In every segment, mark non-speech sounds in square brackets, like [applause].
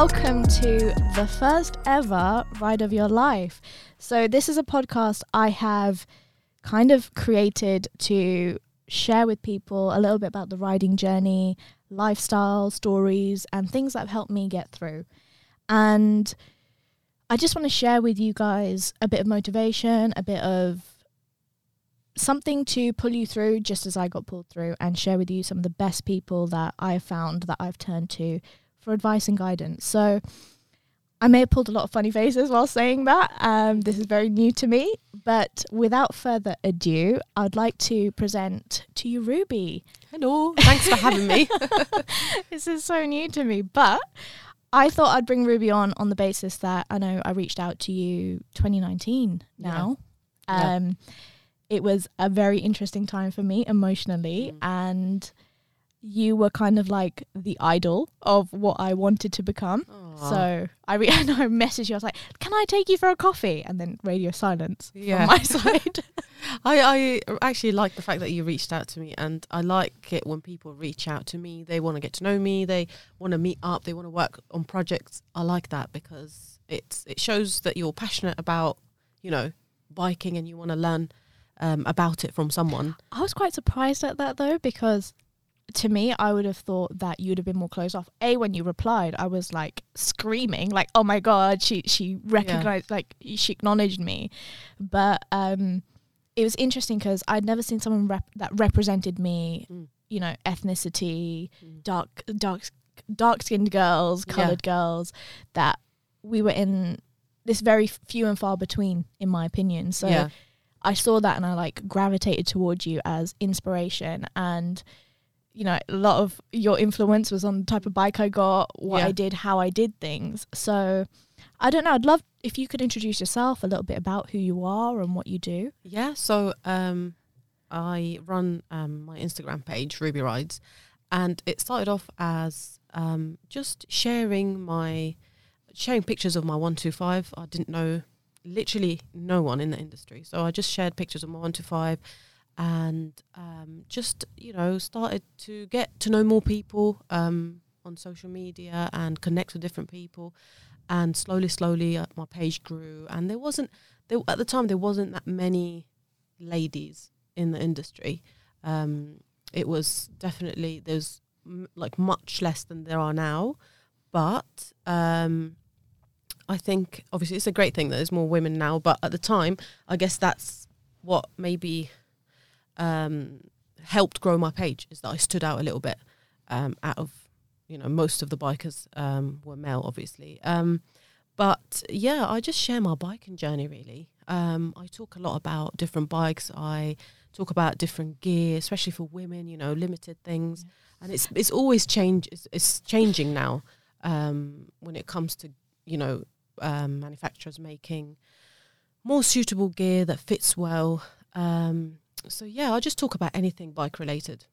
Welcome to the first ever Ride of Your Life. So, this is a podcast I have kind of created to share with people a little bit about the riding journey, lifestyle, stories, and things that have helped me get through. And I just want to share with you guys a bit of motivation, a bit of something to pull you through just as I got pulled through, and share with you some of the best people that I've found that I've turned to for advice and guidance. So I may have pulled a lot of funny faces while saying that. Um, this is very new to me. But without further ado, I'd like to present to you Ruby. Hello, thanks for having me. [laughs] this is so new to me, but I thought I'd bring Ruby on on the basis that I know I reached out to you 2019 now. Yeah. Um, It was a very interesting time for me emotionally, Mm. and you were kind of like the idol of what I wanted to become. Aw. So I, re- [laughs] and I messaged you. I was like, "Can I take you for a coffee?" And then radio silence Yeah. from my [laughs] side. [laughs] I, I actually like the fact that you reached out to me, and I like it when people reach out to me. They want to get to know me. They want to meet up. They want to work on projects. I like that because it's it shows that you're passionate about you know biking and you want to learn um, about it from someone. I was quite surprised at that though, because to me, I would have thought that you'd have been more closed off. A, when you replied, I was like screaming, like, "Oh my god!" She she recognized, like, she acknowledged me. But um, it was interesting because I'd never seen someone rep- that represented me. Mm. You know, ethnicity, Mm. dark dark dark skinned girls, Yeah. colored girls. That we were in this very few and far between, in my opinion. So. yeah, I saw that and I like gravitated towards you as inspiration and you know a lot of your influence was on the type of bike I got, what Yeah. I did, how I did things. So I don't know, I'd love if you could introduce yourself a little bit about who you are and what you do. Yeah, so um, I run um, my Instagram page, Ruby Rides, and it started off as um, just sharing my sharing pictures of my one two five. I didn't know literally no one in the industry, so I just shared pictures of my one two five, and um, just you know started to get to know more people um, on social media and connect with different people, and slowly, slowly uh, my page grew, and there wasn't there at the time there wasn't that many ladies in the industry. Um, it was definitely there's m- like much less than there are now, but um, I think obviously it's a great thing that there's more women now. But at the time, I guess that's what maybe um, helped grow my page is that I stood out a little bit um, out of you know most of the bikers um, were male, obviously. Um, but yeah, I just share my biking journey really. Um, I talk a lot about different bikes. I talk about different gear, especially for women. You know, limited things, and it's it's always change. It's, it's changing now um, when it comes to you know um, manufacturers making more suitable gear that fits well. Um, so yeah, I'll just talk about anything bike related.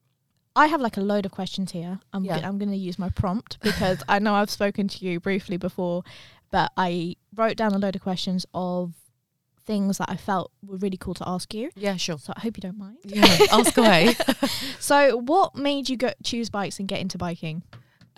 I have like a load of questions here. I'm Yeah. go- I'm going to use my prompt because I know I've spoken to you briefly before, but I wrote down a load of questions of things that I felt were really cool to ask you. Yeah, sure. So I hope you don't mind. Yeah, ask away. [laughs] So, what made you go choose bikes and get into biking?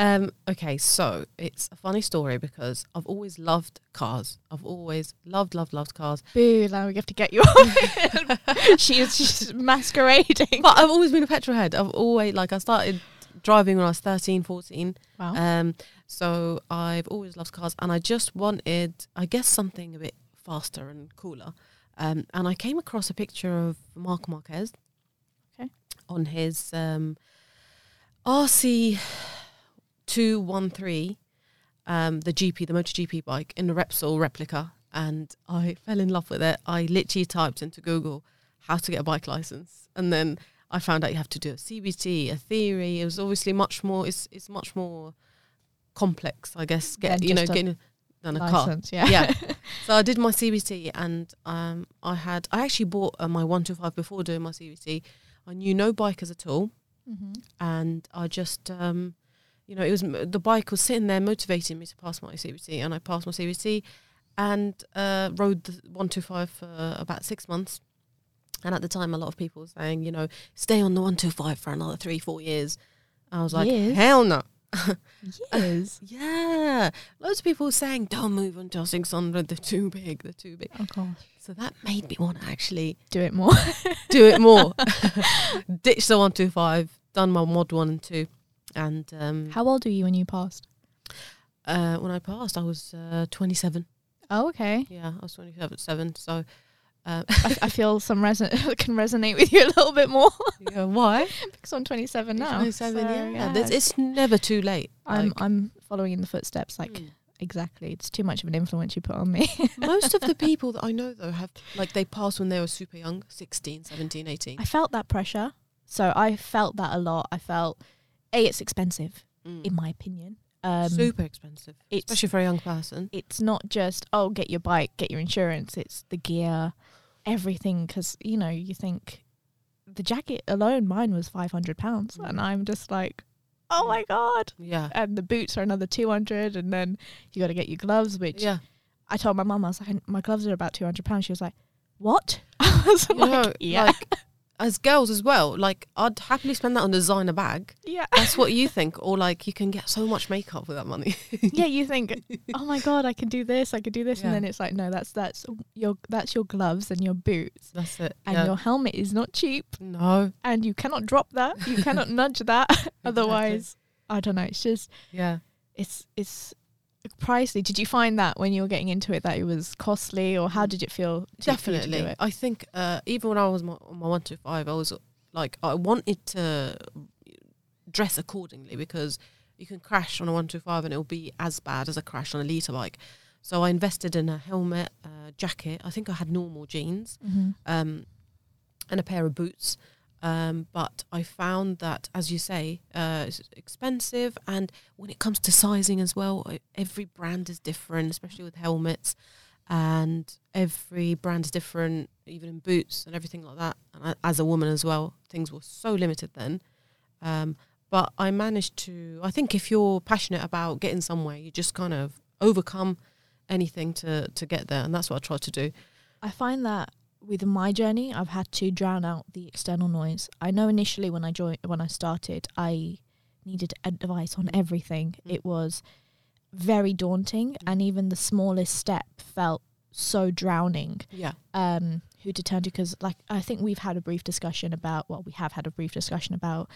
Um, okay, so it's a funny story because I've always loved cars. I've always loved, loved, loved cars. Boo! Now we have to get you off. [laughs] she is just masquerading. But I've always been a petrol head. I've always, like, I started driving when I was 13, 14. Wow. Um, so I've always loved cars and I just wanted, I guess, something a bit faster and cooler. Um, and I came across a picture of Marc Marquez Okay. on his um, RC 213, um, the GP, the MotoGP bike in the Repsol replica. And I fell in love with it. I literally typed into Google how to get a bike license. And then I found out you have to do a CBT, a theory. It was obviously much more, it's, it's much more complex, I guess, get, you know, a getting than a car. Yeah. Yeah. [laughs] So I did my CBT and um, I had, I actually bought uh, my 125 before doing my CBT. I knew no bikers at all. hmm And I just, um, you know, it was the bike was sitting there motivating me to pass my CBT. And I passed my CBT and uh, rode the 125 for about six months. And at the time, a lot of people were saying, you know, stay on the 125 for another three, four years. I was like, hell no. [laughs] Years. [laughs] Yeah, loads of people saying don't move until 600. They're too big. They're too big. oh gosh. So that made me want to actually Do it more. [laughs] do it more. Ditch the one two five. Done my mod one and two, and um, How old were you when you passed? uh, when I passed, I was uh, 27. Oh, okay. Yeah, I was 27. Seven, so uh, [laughs] I, I feel some reson- [laughs] can resonate with you a little bit more [laughs] yeah, why? because I'm 27 now. 27. so, yeah, There's- it's never too late. I'm Like, I'm following in the footsteps. Like mm. exactly, it's too much of an influence you put on me. most of the people that I know though have like they passed when they were super young, 16, 17, 18. I felt that pressure, so I felt that a lot. I felt a it's expensive Mm. in my opinion. Um, super expensive, especially for a young person. it's not just oh get your bike, get your insurance. It's the gear, everything. Because you know you think the jacket alone, mine was five hundred pounds, Mm. and I'm just like, oh my god. Yeah. And the boots are another two hundred, and then you got to get your gloves. Which Yeah. I told my mum, I was like, my gloves are about two hundred pounds. She was like, what? [laughs] I was You like, know, yeah, like as girls as well, like I'd happily spend that on a designer bag. yeah. That's what you [laughs] think, or like you can get so much makeup with that money. yeah, you [laughs] think, oh my god, I can do this, I could do this, Yeah. and then it's like, no, that's that's your that's your gloves and your boots, That's it. and yeah. your helmet is not cheap, no. and you cannot drop that, you cannot [laughs] nudge that, otherwise, I don't know. It's just Yeah. it's it's pricey. Did you find that when you were getting into it that it was costly, or how did it feel? To, for you to do Definitely. it? I think uh, even when I was my, on my one to I was like I wanted to dress accordingly because you can crash on a one two five and it'll be as bad as a crash on a liter bike. So I invested in a helmet, uh, jacket. I think I had normal jeans, Mhm. um, and a pair of boots. Um, but I found that, as you say, uh, it's expensive, and when it comes to sizing as well, every brand is different, especially with helmets, and every brand is different, even in boots and everything like that. And as a woman as well, things were so limited then. Um, but I managed to. I think if you're passionate about getting somewhere, you just kind of overcome anything to to get there, and that's what I tried to do. I find that with my journey, I've had to drown out the external noise. I know initially when I joined, when I started, I needed advice on everything. Mm. It was very daunting, Mm. and even the smallest step felt so drowning. Yeah. Um, who to turn to? Because, like, I think we've had a brief discussion about. Well, we have had a brief discussion about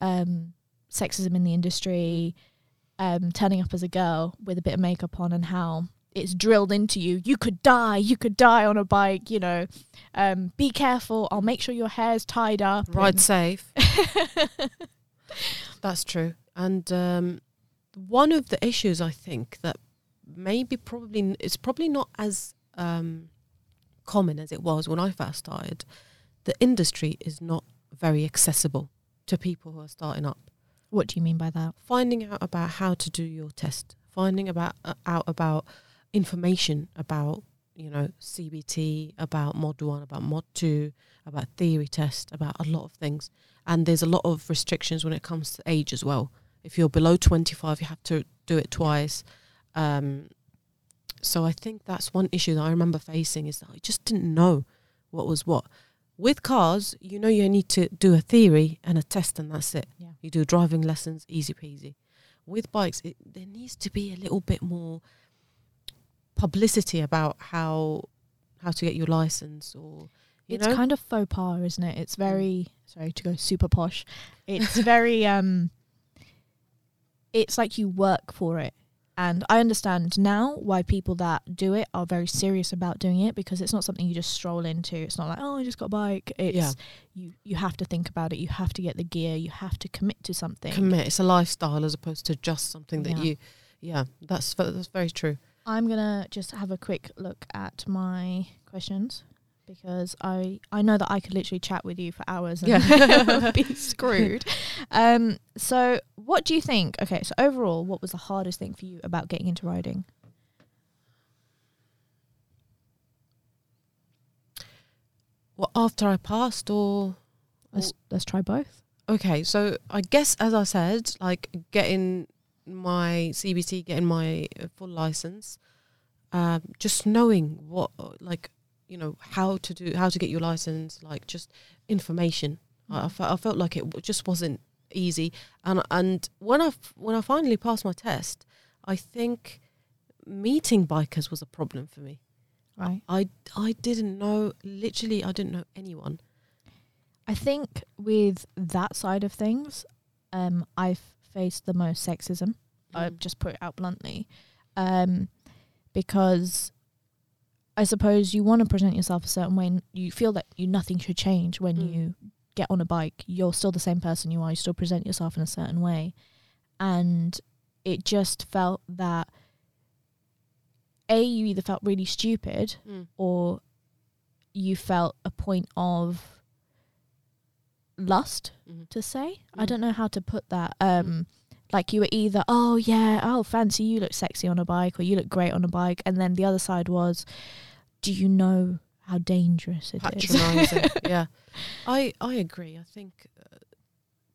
um, sexism in the industry, um, turning up as a girl with a bit of makeup on, and how it's drilled into you. You could die. You could die on a bike. You know, um, be careful. I'll make sure your hair's tied up. Ride safe. [laughs] That's true. And um, one of the issues I think that maybe probably it's probably not as um, common as it was when I first started. The industry is not very accessible to people who are starting up. what do you mean by that? Finding out about how to do your test, finding about uh, out about information about you know CBT, about Mod One, about Mod Two, about theory test, about a lot of things. And there's a lot of restrictions when it comes to age as well. If you're below 25, you have to do it twice. Um, so I think that's one issue that I remember facing is that I just didn't know what was what. With cars, you know you need to do a theory and a test, and that's it. Yeah. You do driving lessons, easy peasy. With bikes, it, there needs to be a little bit more publicity about how how to get your license, or you it's know, kind of faux pas, isn't it? It's very sorry to go super posh. It's very [laughs] um it's like you work for it. And I understand now why people that do it are very serious about doing it because it's not something you just stroll into. It's not like, oh, I just got a bike. It's Yeah. you you have to think about it. You have to get the gear. You have to commit to something. commit. It's a lifestyle as opposed to just something that Yeah. you. Yeah, that's that's very true. I'm gonna just have a quick look at my questions because I I know that I could literally chat with you for hours and Yeah. [laughs] be screwed. Um, so what do you think? Okay, so overall, what was the hardest thing for you about getting into riding? Well, after I passed, or Let's let's try both. okay, so I guess as I said, like getting my CBT, getting my uh, full license, um, just knowing what, like, you know, how to do, how to get your license, like just information. I, I, felt, I felt like it w- just wasn't easy. And and when I f- when I finally passed my test, I think meeting bikers was a problem for me. Right. I I didn't know literally I didn't know anyone. I think with that side of things, um, I've faced the most sexism. I Mm. just put it out bluntly, um, because I suppose you want to present yourself a certain way. And you feel that you nothing should change when Mm. you get on a bike. You're still the same person you are. You still present yourself in a certain way, and it just felt that a you either felt really stupid Mm. or you felt a point of lust Mhm. to say. I Mm. don't know how to put that. Um, like you were either, oh yeah, oh fancy, you look sexy on a bike, or you look great on a bike, and then the other side was, do you know how dangerous it is? [laughs] Yeah, I I agree. I think uh,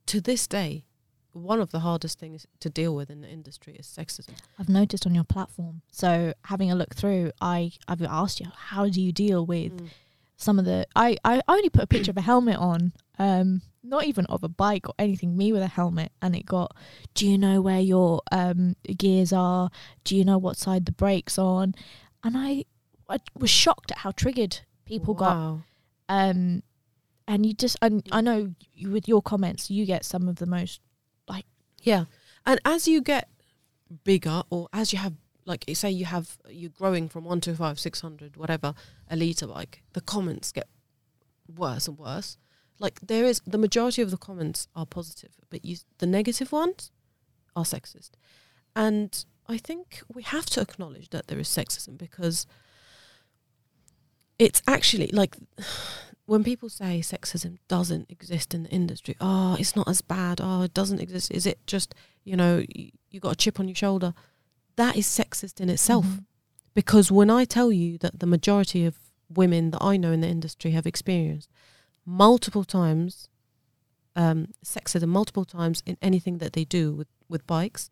to this day, one of the hardest things to deal with in the industry is sexism. I've noticed on your platform. So having a look through, I I've asked you, how do you deal with Mm. some of the? I I only put a picture of a helmet on. Um, not even of a bike or anything. Me with a helmet, and it got. Do you know where your um gears are? Do you know what side the brakes on? And I, I was shocked at how triggered people got. Wow. Um, and you just, and I know you, with your comments, you get some of the most. Like, yeah, and as you get bigger, or as you have, like say you have, you're growing from one to five, six hundred, whatever, a liter bike, the comments get worse and worse. Like there is the majority of the comments are positive, but you, the negative ones are sexist, and I think we have to acknowledge that there is sexism because it's actually like [sighs] when people say sexism doesn't exist in the industry, oh, it's not as bad. Oh, it doesn't exist. Is it just you know you, you got a chip on your shoulder? That is sexist in itself. Mhm. Because when I tell you that the majority of women that I know in the industry have experienced multiple times um, sexism, multiple times in anything that they do with, with bikes,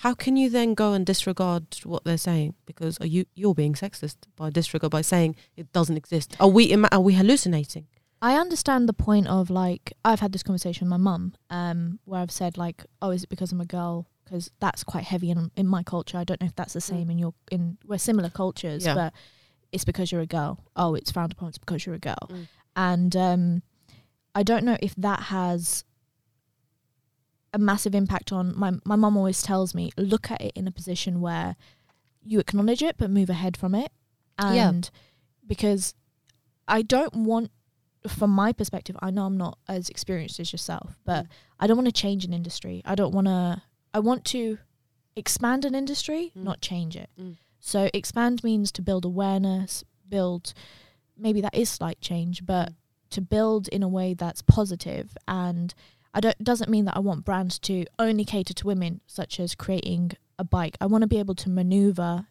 how can you then go and disregard what they're saying? Because are you you're being sexist by disregard by saying it doesn't exist? Are we are we hallucinating? I understand the point of like I've had this conversation with my mum, um, where I've said like, oh, is it because I'm a girl? Because that's quite heavy in in my culture. I don't know if that's the same in your in we're similar cultures, Yeah. but it's because you're a girl. Oh, it's frowned upon. It's because you're a girl, Mm. And um, I don't know if that has a massive impact on my my mum. Always tells me look at it in a position where you acknowledge it but move ahead from it, Yeah. and because I don't want from my perspective, I know I'm not as experienced as yourself, but Mm. I don't want to change an industry. I don't want to. I want to expand an industry, Mm. not change it. Mm. So expand means to build awareness, build. Maybe that is slight change, but Mm. to build in a way that's positive and I don't doesn't mean that I want brands to only cater to women, such as creating a bike. I want to be able to maneuver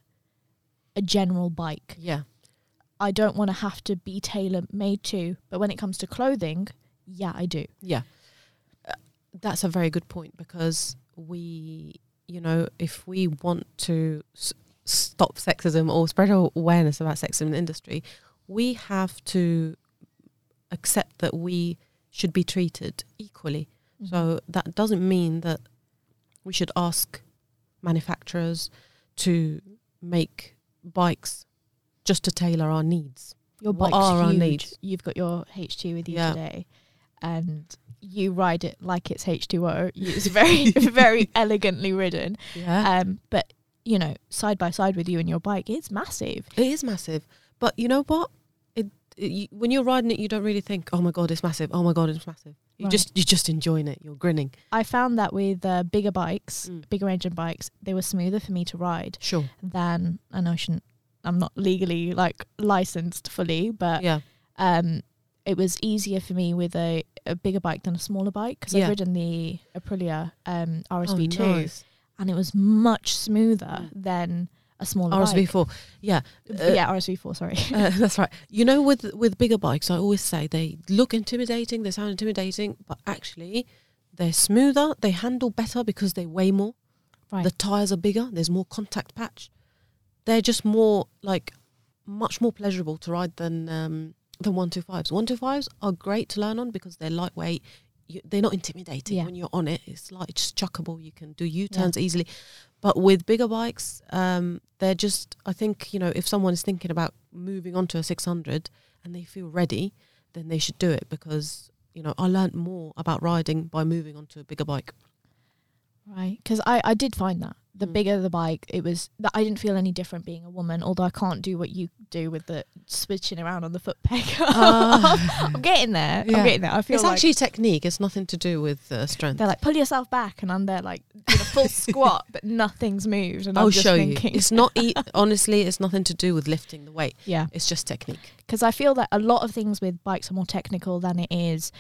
a general bike. Yeah, I don't want to have to be tailor made to. But when it comes to clothing, yeah, I do. yeah. Uh, that's a very good point because we, you know, if we want to s- stop sexism or spread awareness about sexism in the industry, we have to accept that we should be treated equally. Mm-hmm. So that doesn't mean that we should ask manufacturers to make bikes just to tailor our needs. your what bike's are our huge. needs? You've got your H2 with you Yeah. today, and you ride it like it's H2O. It's very, [laughs] very [laughs] elegantly ridden. Yeah. Um, but you know, side by side with you and your bike, it's massive. It is massive, but you know what? It, it you, when you're riding it, you don't really think, "Oh my god, it's massive! Oh my god, it's massive." You Right. just you're just enjoying it. You're grinning. I found that with uh, bigger bikes, Mm. bigger engine bikes, they were smoother for me to ride Sure. than I know I shouldn't. I'm not legally like licensed fully, but yeah. um, it was easier for me with a, a bigger bike than a smaller bike because Yeah. I've ridden the Aprilia um, RSV2 Oh, nice. and it was much smoother Mm. than a smaller bike. RSV4. Yeah. Uh, yeah, RSV4. Sorry. [laughs] Uh, that's right. You know, with with bigger bikes, I always say they look intimidating, they sound intimidating, but actually, they're smoother. They handle better because they weigh more. right. The tires are bigger. There's more contact patch. They're just more like much more pleasurable to ride than um, than one two fives. One two fives are great to learn on because they're lightweight. You, they're not intimidating Yeah. when you're on it. It's like just chuckable. You can do U turns easily. But with bigger bikes, um, they're just. I think you know if someone is thinking about moving on to a 600 and they feel ready, then they should do it because you know I learned more about riding by moving on to a bigger bike. Right, because I, I did find that the Mm. bigger the bike, it was that I didn't feel any different being a woman. Although I can't do what you do with the switching around on the foot [laughs] peg. Ah. I'm getting there. Yeah. I'm getting there. I feel It's like actually technique. It's nothing to do with uh, strength. they're like pull yourself back, and I'm there like in a full [laughs] squat, but nothing's moved, and I'll I'm just show thinking, you. It's not e- [laughs] honestly. It's nothing to do with lifting the weight. yeah, It's just technique. because I feel that a lot of things with bikes are more technical than it is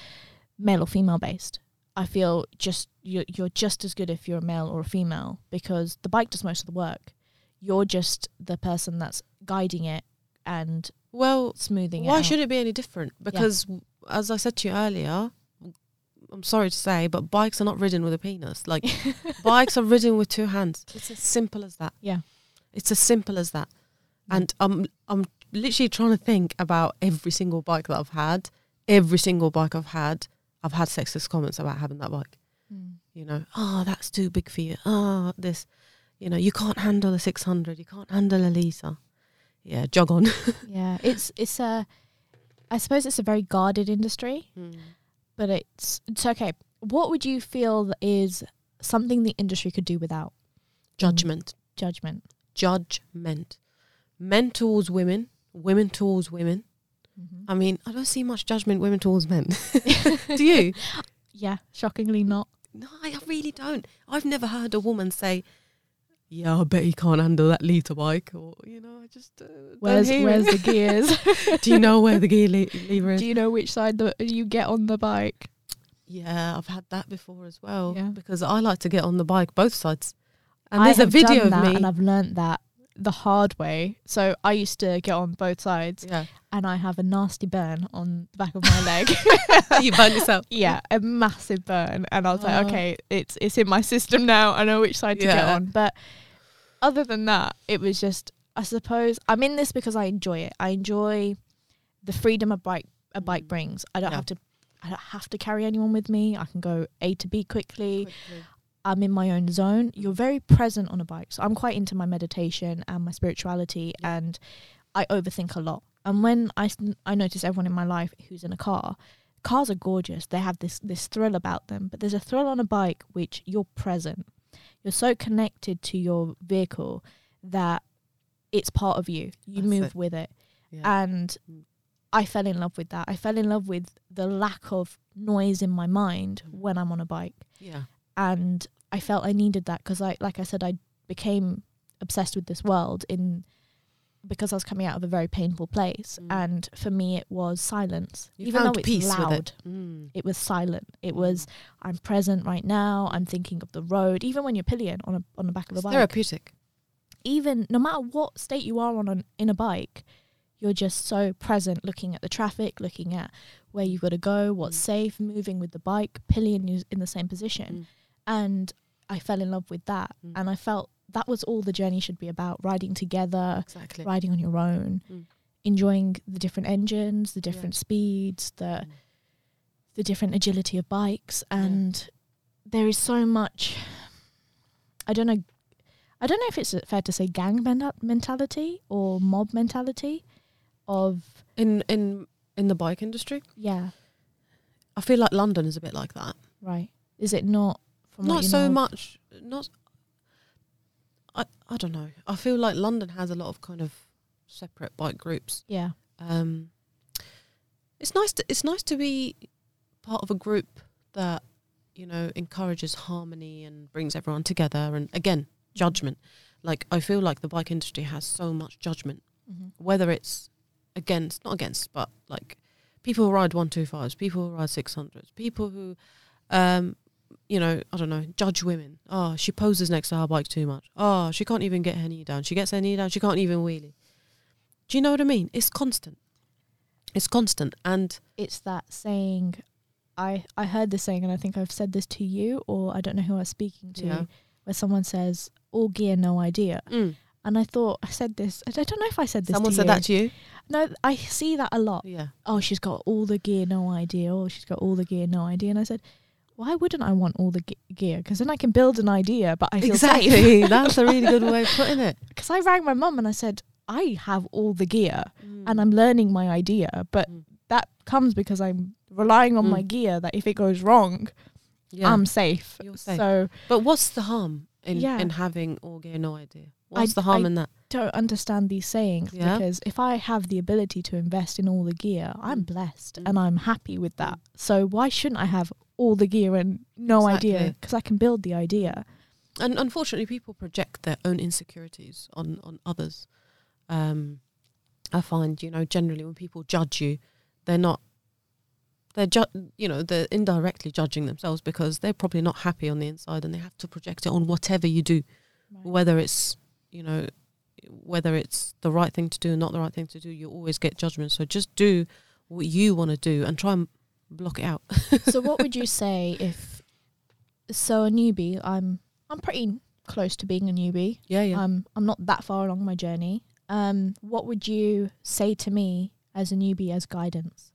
male or female based. I feel just you're, you're just as good if you're a male or a female because the bike does most of the work. You're just the person that's guiding it and Well, smoothing it. why should it be any different? Because, w as I said to you earlier, I'm sorry to say, but bikes are not ridden with a penis. Like [laughs] bikes are ridden with two hands. It's as simple as that. Yeah. It's as simple as that. Yeah. And I'm I'm literally trying to think about every single bike that I've had. Every single bike I've had, I've had sexist comments about having that bike. Mm. You know, oh, that's too big for you. Oh, this, you know, you can't handle a 600. You can't handle a Lisa. Yeah, jog on. [laughs] Yeah, it's it's a. I suppose it's a very guarded industry, but it's it's okay. What would you feel is something the industry could do without Judgment. judgment? Judgment. Men towards women, women towards women. Mhm. I mean, I don't see much judgment women towards men. [laughs] [laughs] Do you? Yeah, shockingly not. No, I really don't. I've never heard a woman say, "Yeah, I bet he can't handle that liter bike," or you know, I just uh, don't Where's where's it. the gears? [laughs] [laughs] Do you know where the gear le- lever is? Do you know which side the, you get on the bike? yeah, I've had that before as well. Yeah. Because I like to get on the bike both sides. And I there's a video of me. and I've learnt that the hard way. So I used to get on both sides, yeah, and I have a nasty burn on the back of my leg. [laughs] you burn yourself. yeah, a massive burn, and I was Oh. like, okay, it's it's in my system now. I know which side to get on. But other than that, it was just, I suppose, I'm in this because I enjoy it. I enjoy the freedom a bike a bike Mm. brings. I don't Yeah. have to. I don't have to carry anyone with me. I can go A to B quickly. I'm in my own zone. You're very present on a bike. So I'm quite into my meditation and my spirituality Yeah. and I overthink a lot. And when I, I notice everyone in my life who's in a car, cars are gorgeous. They have this this thrill about them, but there's a thrill on a bike which you're present. You're so connected to your vehicle that it's part of you. You That's move it. with it. Yeah. And Mm. I fell in love with that. I fell in love with the lack of noise in my mind Mm. when I'm on a bike yeah. And I felt I needed that because I, like I said, I became obsessed with this world in because I was coming out of a very painful place, Mm. and for me it was silence. You Even though it's peace loud, it. Mm. it was silent. It was I'm present right now. I'm thinking of the road. Even when you're pillion on a on the back of a bike, therapeutic. even no matter what state you are on an, in a bike, you're just so present, looking at the traffic, looking at where you've got to go, what's Mm. safe, moving with the bike, pillion is in the same position, Mm. And I fell in love with that, Mm. and I felt that was all the journey should be about: riding together, Exactly. riding on your own, Mm. enjoying the different engines, the different speeds, the Mm. the different agility of bikes, Yeah. and there is so much. I don't know. I don't know if it's fair to say gang menta- mentality or mob mentality of In in in the bike industry, yeah I feel like London is a bit like that. right. Is it not? Not so know much. Not. I I don't know. I feel like London has a lot of kind of separate bike groups. Yeah, Um, it's nice. To, it's nice to be part of a group that you know encourages harmony and brings everyone together. And again, judgment. Like I feel like the bike industry has so much judgment. hmm Whether it's against, not against, but like people who ride one two fives, people who ride six hundreds, people who, um, you know, I don't know, judge women. Oh, she poses next to her bike too much. Oh, she can't even get her knee down. She gets her knee down. She can't even wheelie. Do you know what I mean? It's constant. It's constant, and it's that saying. I I heard this saying, and I think I've said this to you, or I don't know who I was speaking to, Yeah. where someone says, "All gear, no idea." mm, And I thought I said this. I don't know if I said this. someone said you. that to you. no, I see that a lot. Yeah. Oh, she's got all the gear, no idea. Oh, she's got all the gear, no idea. And I said, why wouldn't I want all the ge- gear? Because then I can build an idea, but I feel. Exactly. [laughs] That's a really good way of putting it. Because I rang my mum and I said, I have all the gear and Mm. I'm learning my idea, but Mm. that comes because I'm relying on my Mm. gear that if it goes wrong, yeah. I'm safe. You're safe. So but what's the harm in, Yeah. in having or gear no idea? What's the harm I- in that? don't understand these sayings Yeah. because if I have the ability to invest in all the gear, I'm Mm. blessed Mm. and I'm happy with that. So why shouldn't I have all the gear and no idea? Because I can build the idea. And unfortunately, people project their own insecurities on on others. Um, I find, you know, generally when people judge you, they're not. They're ju- you know, they're indirectly judging themselves because they're probably not happy on the inside, and they have to project it on whatever you do, whether it's, you know, whether it's the right thing to do or not the right thing to do. You always get judgment. So just do what you want to do and try and block it out. [laughs] so what would you say if so a newbie, I'm I'm pretty close to being a newbie. yeah, yeah. Um I'm not that far along my journey. Um what would you say to me as a newbie as guidance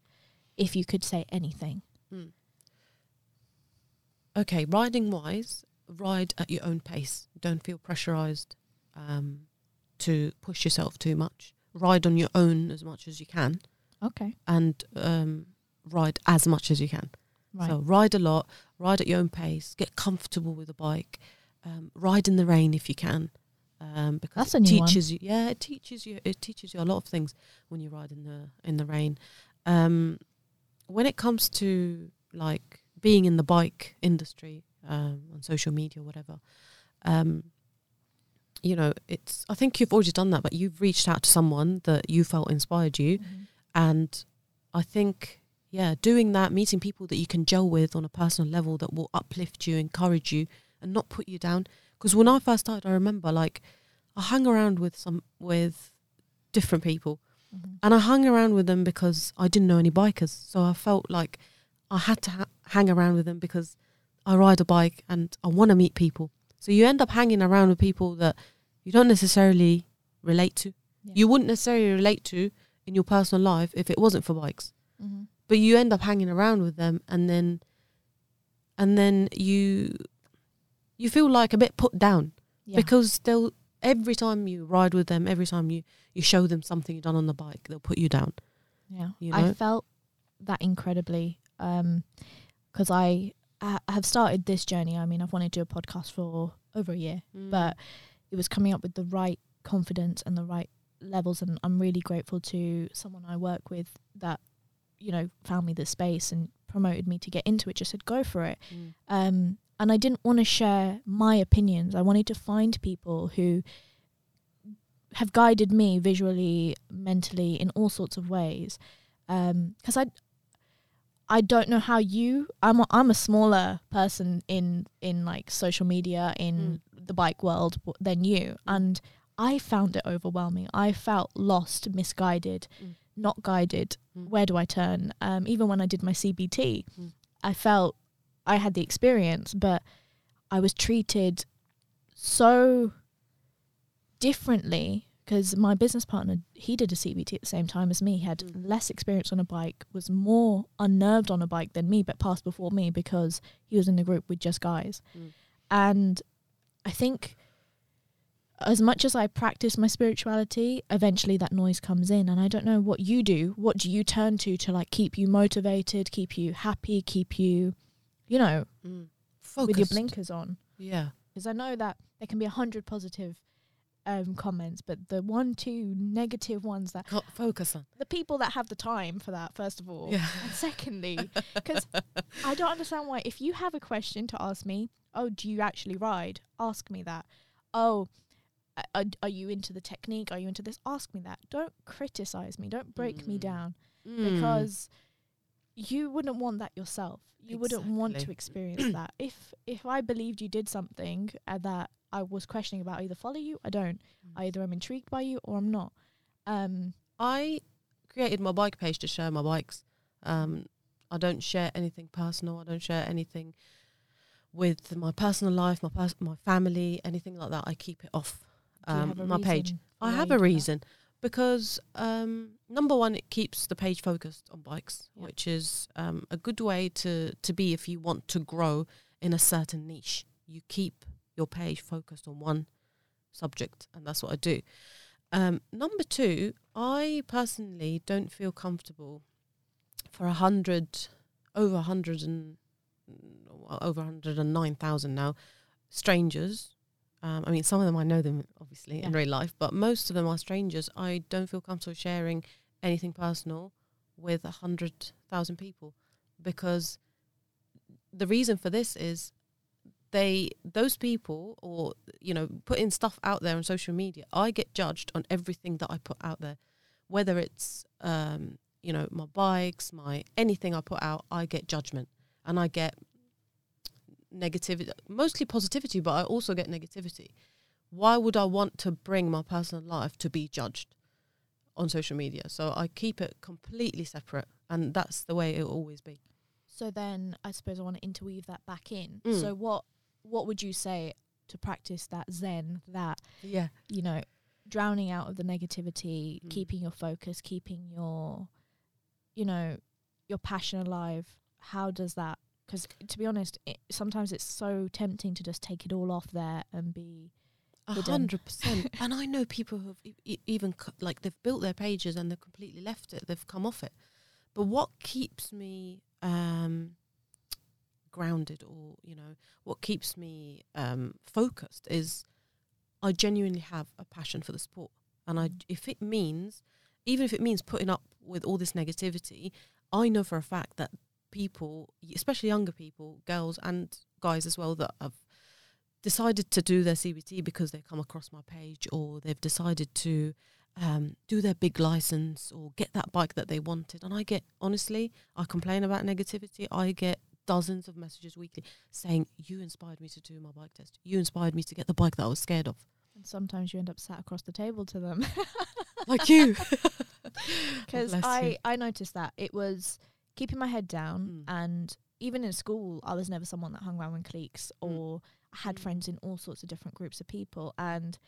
if you could say anything? Mm. Okay, riding wise, ride at your own pace. Don't feel pressurized um, to push yourself too much. Ride on your own as much as you can, Okay. and um, ride as much as you can. Right. So ride a lot, ride at your own pace, get comfortable with the bike, um, ride in the rain if you can. Um, because That's it a new one. teaches you. Yeah, it teaches you. It teaches you a lot of things when you ride in the in the rain. Um, when it comes to like being in the bike industry um, on social media, or whatever, um, you know, it's. I think you've already done that, but you've reached out to someone that you felt inspired you, Mhm. and I think, yeah, doing that, meeting people that you can gel with on a personal level that will uplift you, encourage you, and not put you down. Because when I first started, I remember like I hung around with some with different people, Mhm. and I hung around with them because I didn't know any bikers, so I felt like I had to ha- hang around with them because I ride a bike and I want to meet people. So you end up hanging around with people that you don't necessarily relate to. Yeah. You wouldn't necessarily relate to in your personal life if it wasn't for bikes Mhm. but you end up hanging around with them and then and then you you feel like a bit put down Yeah. because they'll every time you ride with them every time you you show them something you've done on the bike they'll put you down Yeah, you I felt that incredibly because I, I have started this journey. I mean, I've wanted to do a podcast for over a year, Mm. but it was coming up with the right confidence and the right levels, and I'm really grateful to someone I work with that you know found me the space and promoted me to get into it. Just said go for it, Mm. um, and I didn't want to share my opinions. I wanted to find people who have guided me visually, mentally, in all sorts of ways. Because I, I don't know how you. I'm a, I'm a smaller person in in like social media in the bike world than you, and I found it overwhelming. I felt lost, misguided, Mm. not guided. Mm. Where do I turn? Um, even when I did my CBT, Mm. I felt I had the experience, but I was treated so differently because my business partner he did a CBT at the same time as me. He had Mm. less experience on a bike, was more unnerved on a bike than me, but passed before me because he was in the group with just guys. Mm. And I think as much as I practice my spirituality, eventually that noise comes in. And I don't know what you do. What do you turn to to like keep you motivated, keep you happy, keep you, you know, Mm. with your blinkers on? yeah Because I know that there can be a hundred positive um, comments, but the one, two negative ones that Can't focus on the people that have the time for that, first of all, yeah and [laughs] secondly, because I don't understand why. If you have a question to ask me, oh, do you actually ride? Ask me that. Oh, are, are you into the technique? Are you into this? Ask me that. Don't criticize me. Don't break me Mm. down Mm. because you wouldn't want that yourself. You wouldn't want to experience that. If if I believed you did something uh, that I was questioning about, I either follow you, I don't. Mm. Either I'm intrigued by you or I'm not. Um, I created my bike page to share my bikes. Um, I don't share anything personal. I don't share anything with my personal life, my pers- my family, anything like that. I keep it off um, my page. I have a reason, because um, number one, it keeps the page focused on bikes, which is um, a good way to to be if you want to grow in a certain niche. You keep your page focused on one subject, and that's what I do. Um, number two, I personally don't feel comfortable for a hundred, over a hundred and over hundred and nine thousand now, strangers. Um, I mean, some of them I know them obviously in real life, but most of them are strangers. I don't feel comfortable sharing anything personal with a hundred thousand people because the reason for this is they those people or you know putting stuff out there on social media i get judged on everything that i put out there. Whether it's um you know my bikes my anything i put out i get judgment. And i get negativity mostly positivity but i also get negativity. Why would i want to bring my personal life to be judged on social media? So i keep it completely separate and that's the way it will always be. So then I suppose I want to interweave that back in. Mm. So what what would you say to practice that zen, that, yeah you know, drowning out of the negativity, Mm. keeping your focus, keeping your you know, your passion alive. How does that cuz to be honest, it, sometimes it's so tempting to just take it all off there and be A hundred percent. [laughs] And I know people who've e- e- even like they've built their pages and they've completely left it. They've come off it. But what keeps me um, grounded, or you know, what keeps me um, focused is I genuinely have a passion for the sport, and I Mm. if it means, even if it means putting up with all this negativity, I know for a fact that people, especially younger people, girls and guys as well, that have decided to do their CBT because they come across my page or they've decided to um, do their big license or get that bike that they wanted. And I get, honestly, I complain about negativity. I get dozens of messages weekly saying, You inspired me to do my bike test. You inspired me to get the bike that I was scared of. and sometimes you end up sat across the table to them. [laughs] Like you. [laughs] [laughs] because I you. I noticed that it was keeping my head down, Mm. and even in school, I was never someone that hung around with cliques Mm. or I had Mm. friends in all sorts of different groups of people, and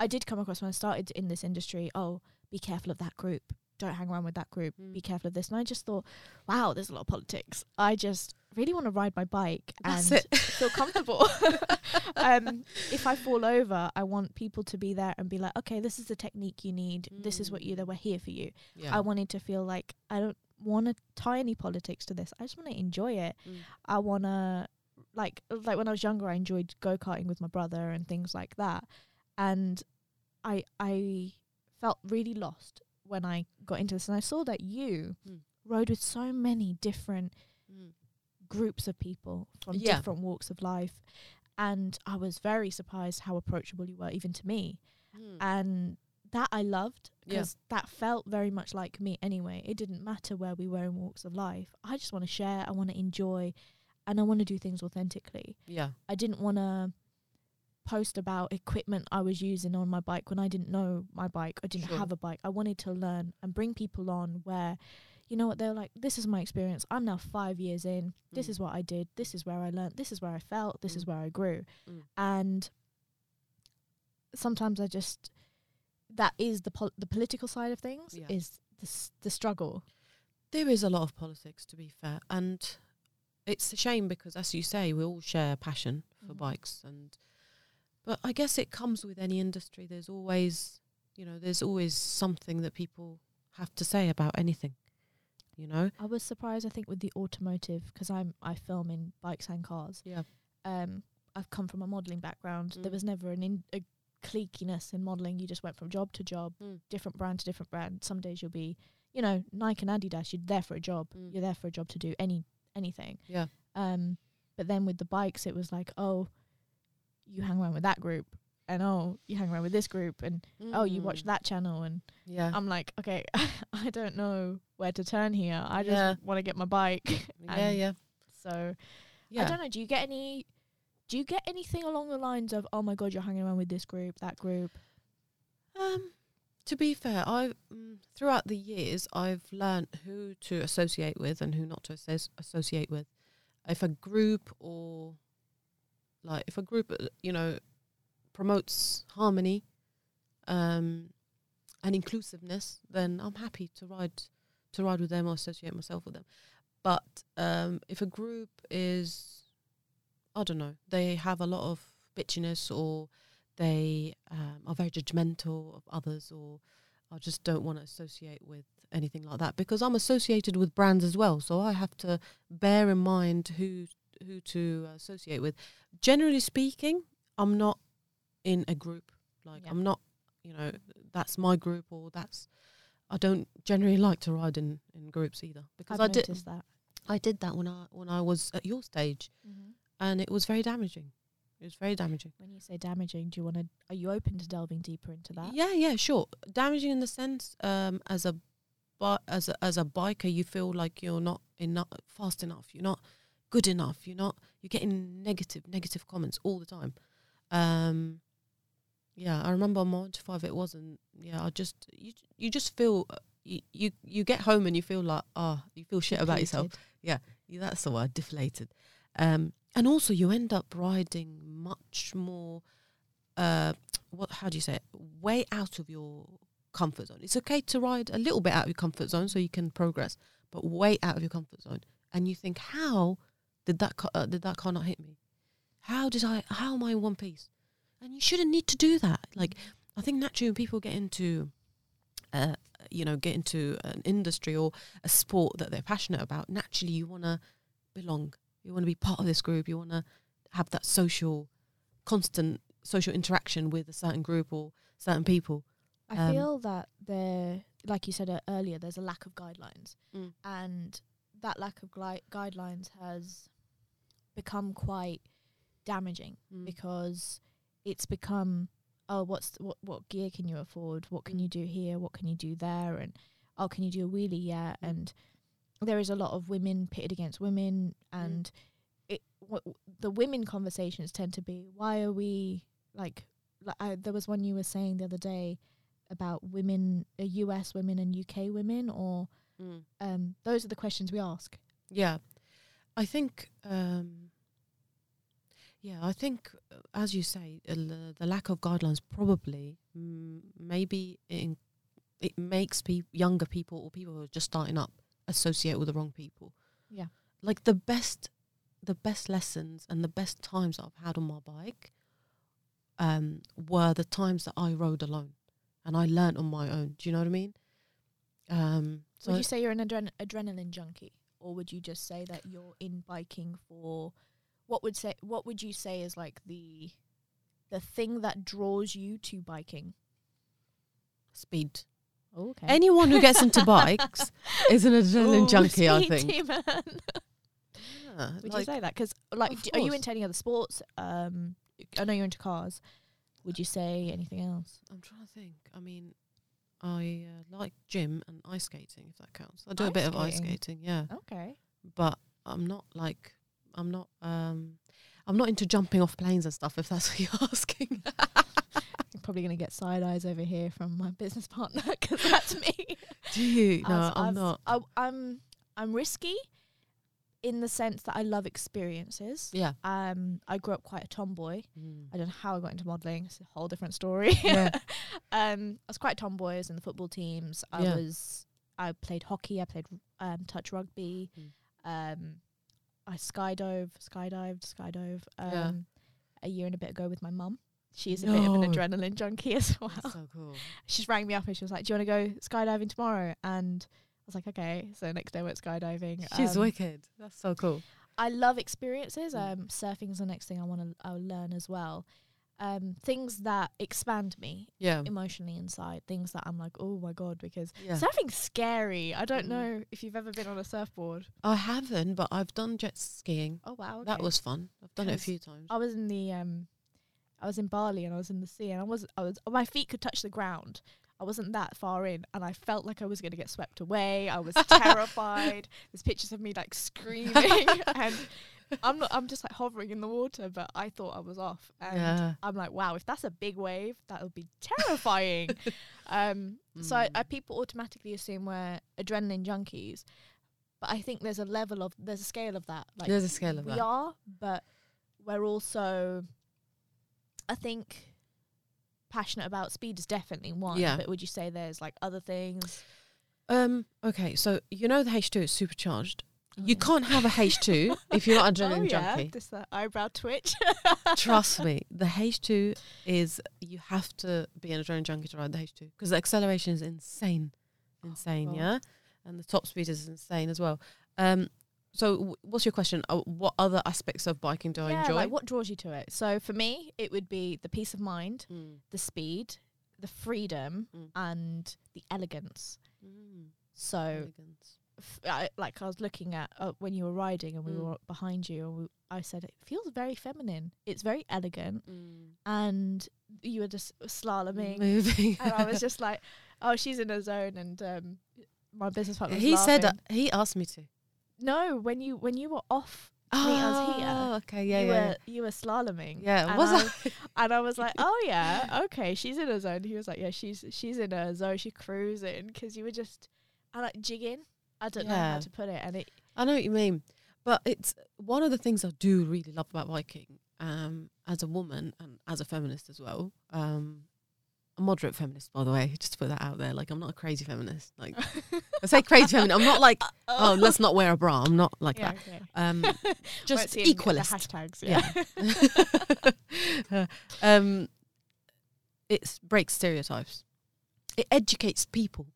I did come across when I started in this industry. Oh, be careful of that group. Don't hang around with that group. Mm. Be careful of this. And I just thought, wow, there's a lot of politics. I just really want to ride my bike That's and [laughs] feel comfortable. [laughs] um, if I fall over, I want people to be there and be like, okay, this is the technique you need. This is what you. Mm. That we're here for you. yeah. I wanted to feel like I don't want to tie any politics to this. I just want to enjoy it. Mm. I want to like like when I was younger, I enjoyed go karting with my brother and things like that, and I I felt really lost when I got into this, and I saw that you Mm. rode with so many different Mm. groups of people from Yeah. different walks of life, and I was very surprised how approachable you were, even to me Mm. and that I loved Yeah. because that felt very much like me anyway. It didn't matter where we were in walks of life. I just want to share, I want to enjoy, and I want to do things authentically. yeah. I didn't want to post about equipment I was using on my bike when I didn't know my bike. I didn't Sure. have a bike. I wanted to learn and bring people on where, you know what, they're like, this is my experience. I'm now five years in. This Mm. is what I did. This is where I learned. This is where I felt. This is Mm. where I grew. Mm. And sometimes I just, that is the pol- the political side of things Yeah. is the, s- the struggle. There is a lot of politics, to be fair, and it's a shame because, as you say, we all share a passion for Mhm. bikes, and but I guess it comes with any industry. There's always, you know, there's always something that people have to say about anything, you know. I was surprised, I think, with the automotive because I'm I film in bikes and cars. Yeah. Um, I've come from a modelling background. There Mm. was never an in, a cliqueiness in modelling. You just went from job to job, Mm. different brand to different brand. Some days you'll be, you know, Nike and Adidas. You're there for a job. Mm. You're there for a job to do any anything. Yeah. Um, but then with the bikes, it was like, oh, you hang around with that group, and oh, you hang around with this group, and oh, you watch Mm. that channel, and Yeah. I'm like, okay, [laughs] I don't know where to turn here. I just Yeah. want to get my bike. [laughs] yeah. Yeah. So Yeah. I don't know. Do you get any? Do you get anything along the lines of, oh my god, you're hanging around with this group, that group? Um, to be fair, I mm, throughout the years I've learned who to associate with and who not to associ- associate with. If a group or like if a group, uh, you know, promotes harmony, um, and inclusiveness, then I'm happy to ride to ride with them or associate myself with them. But um, if a group is, I don't know, they have a lot of bitchiness or they um, are very judgmental of others or I just don't want to associate with anything like that because I'm associated with brands as well. So I have to bear in mind who who to associate with. Generally speaking, I'm not in a group. Like Yeah. I'm not, you know, that's my group or that's. I don't generally like to ride in, in groups either because I've I did noticed that. I did that when I when I was at your stage and it was very damaging. It was very damaging. When you say damaging, do you want to? Are you open to delving deeper into that? Yeah, yeah, sure. Damaging in the sense, um, as a, bi- as a as a biker, you feel like you're not enough fast enough. You're not good enough. You're not. You're getting negative negative comments all the time. Um, yeah, I remember on March five. It wasn't. Yeah, I just you you just feel uh, you you, you get home and you feel like ah you feel shit about yourself. Yeah, that's the word, deflated. Um, and also, you end up riding much more. Uh, what? How do you say it? Way out of your comfort zone. It's okay to ride a little bit out of your comfort zone so you can progress, but way out of your comfort zone. And you think, how did that ca- uh, did that car not hit me? How did I? How am I in one piece? And you shouldn't need to do that. Like, I think naturally when people get into, uh, you know, get into an industry or a sport that they're passionate about, naturally you want to belong. You want to be part of this group. You want to have that social, constant social interaction with a certain group or certain people. I Um, feel that there, like you said uh, earlier, there's a lack of guidelines, Mm. and that lack of gui- guidelines has become quite damaging Mm. because it's become oh what's what what gear can you afford what can Mm. you do here what can you do there and oh can you do a wheelie yeah Mm. and there is a lot of women pitted against women Mm. and it what the women conversations tend to be why are we like like I, there was one you were saying the other day about women uh, US women and UK women or Mm. um those are the questions we ask Yeah, I think. Um, yeah, I think, uh, as you say, uh, the, lack of guidelines probably mm, maybe it, in- it makes peop younger people or people who are just starting up associate with the wrong people. yeah Like the best, the best lessons and the best times that I've had on my bike, um, were the times that I rode alone, and I learnt on my own. Do you know what I mean? Um, so would you say you're an adren- adrenaline junkie, or would you just say that you're in biking for what would say what would you say is like the the thing that draws you to biking? speed. Okay. Anyone who gets into [laughs] bikes is an adrenaline junkie, I think. Man. Yeah, [laughs] Would like- you say that? Because like, Of do, are you into any other sports? Um, I know you're into cars. Would you say anything else? I'm trying to think. I mean, I uh, like gym and ice skating, if that counts. I do a Ice bit of ice skating? skating, yeah. Okay. But I'm not like, I'm not, um, I'm not into jumping off planes and stuff. If that's what you're [laughs] asking. I'm probably gonna get side eyes over here from my business partner [laughs] because that's me. do you? [laughs] No, I'm I've- not. I, I'm I'm risky in the sense that I love experiences. Yeah. Um, I grew up quite a tomboy. Mm. I don't know how I got into modelling. It's a whole different story. Yeah. um, I was quite a tomboy. I was in the football teams. I Yeah. was. I played hockey. I played um, touch rugby. Mm. Um, I skydove, skydived, skydove. Um, Yeah. a year and a bit ago with my mum. She is a bit of an adrenaline junkie [laughs] as well That's so cool. she rang me up and she was like, "Do you want to go skydiving tomorrow?" And I was like, "Okay." So next day we went skydiving. She's Um, wicked. That's so cool. I love experiences. Mm. Um, surfing is the next thing I want to I'll learn as well. Um, things that expand me Yeah. emotionally inside. Things that I'm like, oh my god, because Yeah. surfing's scary. I don't Mm. know if you've ever been on a surfboard. I haven't, but I've done jet skiing. Oh wow, That was fun. I've done it a few times. I was in the um, I was in Bali and I was in the sea and I was I was my feet could touch the ground. I wasn't that far in and I felt like I was going to get swept away. I was [laughs] terrified. There's pictures of me like screaming [laughs] and I'm not I'm just like hovering in the water but I thought I was off and Yeah. I'm like wow if that's a big wave that would be terrifying. [laughs] um so I, Mm. I people automatically assume we're adrenaline junkies. But I think there's a level of there's a scale of that. Like There's a scale of we that. are, but we're also. I think passionate about speed is definitely one. Yeah. But would you say there's like other things? Um. Okay. So you know the H two is supercharged. You Oh. can't have a H two if you're not [laughs] adrenaline oh, yeah. junkie. Just that eyebrow twitch. [laughs] Trust [laughs] me, the H two is you have to be an adrenaline junkie to ride the H two because the acceleration is insane, insane. God. yeah, and the top speed is insane as well. Um. So w- what's your question? Uh, what other aspects of biking do I enjoy? like what draws you to it? So for me, it would be the peace of mind, Mm. the speed, the freedom, Mm. and the elegance. Mm. So, Elegance. F- I, like I was looking at uh, when you were riding and we Mm. were behind you, and we, I said it feels very feminine. It's very elegant, Mm. and you were just slaloming, Moving. and I was [laughs] just like, "Oh, she's in a zone." And um, my business partner. Was he said uh, he asked me to. no when you when you were off meters here. Oh, okay, yeah, you yeah, were you were slaloming. yeah. Yeah, and was I, I? And I was like, [laughs] oh yeah, okay, she's in a zone. He was like, yeah, she's she's in a zone. She's cruising because you were just, I like jigging. I don't know Yeah. how to put it, and it I know what you mean, but it's one of the things I do really love about biking. Um, as a woman and as a feminist as well. Um, a moderate feminist, by the way, just to put that out there. Like, I'm not a crazy feminist. Like, I say crazy feminist. I'm not like, [laughs] oh, let's not wear a bra. I'm not like yeah, that. okay. Um, [laughs] Won't just see of the equalist. hashtags. Yeah. Yeah. [laughs] um, it breaks stereotypes. It educates people.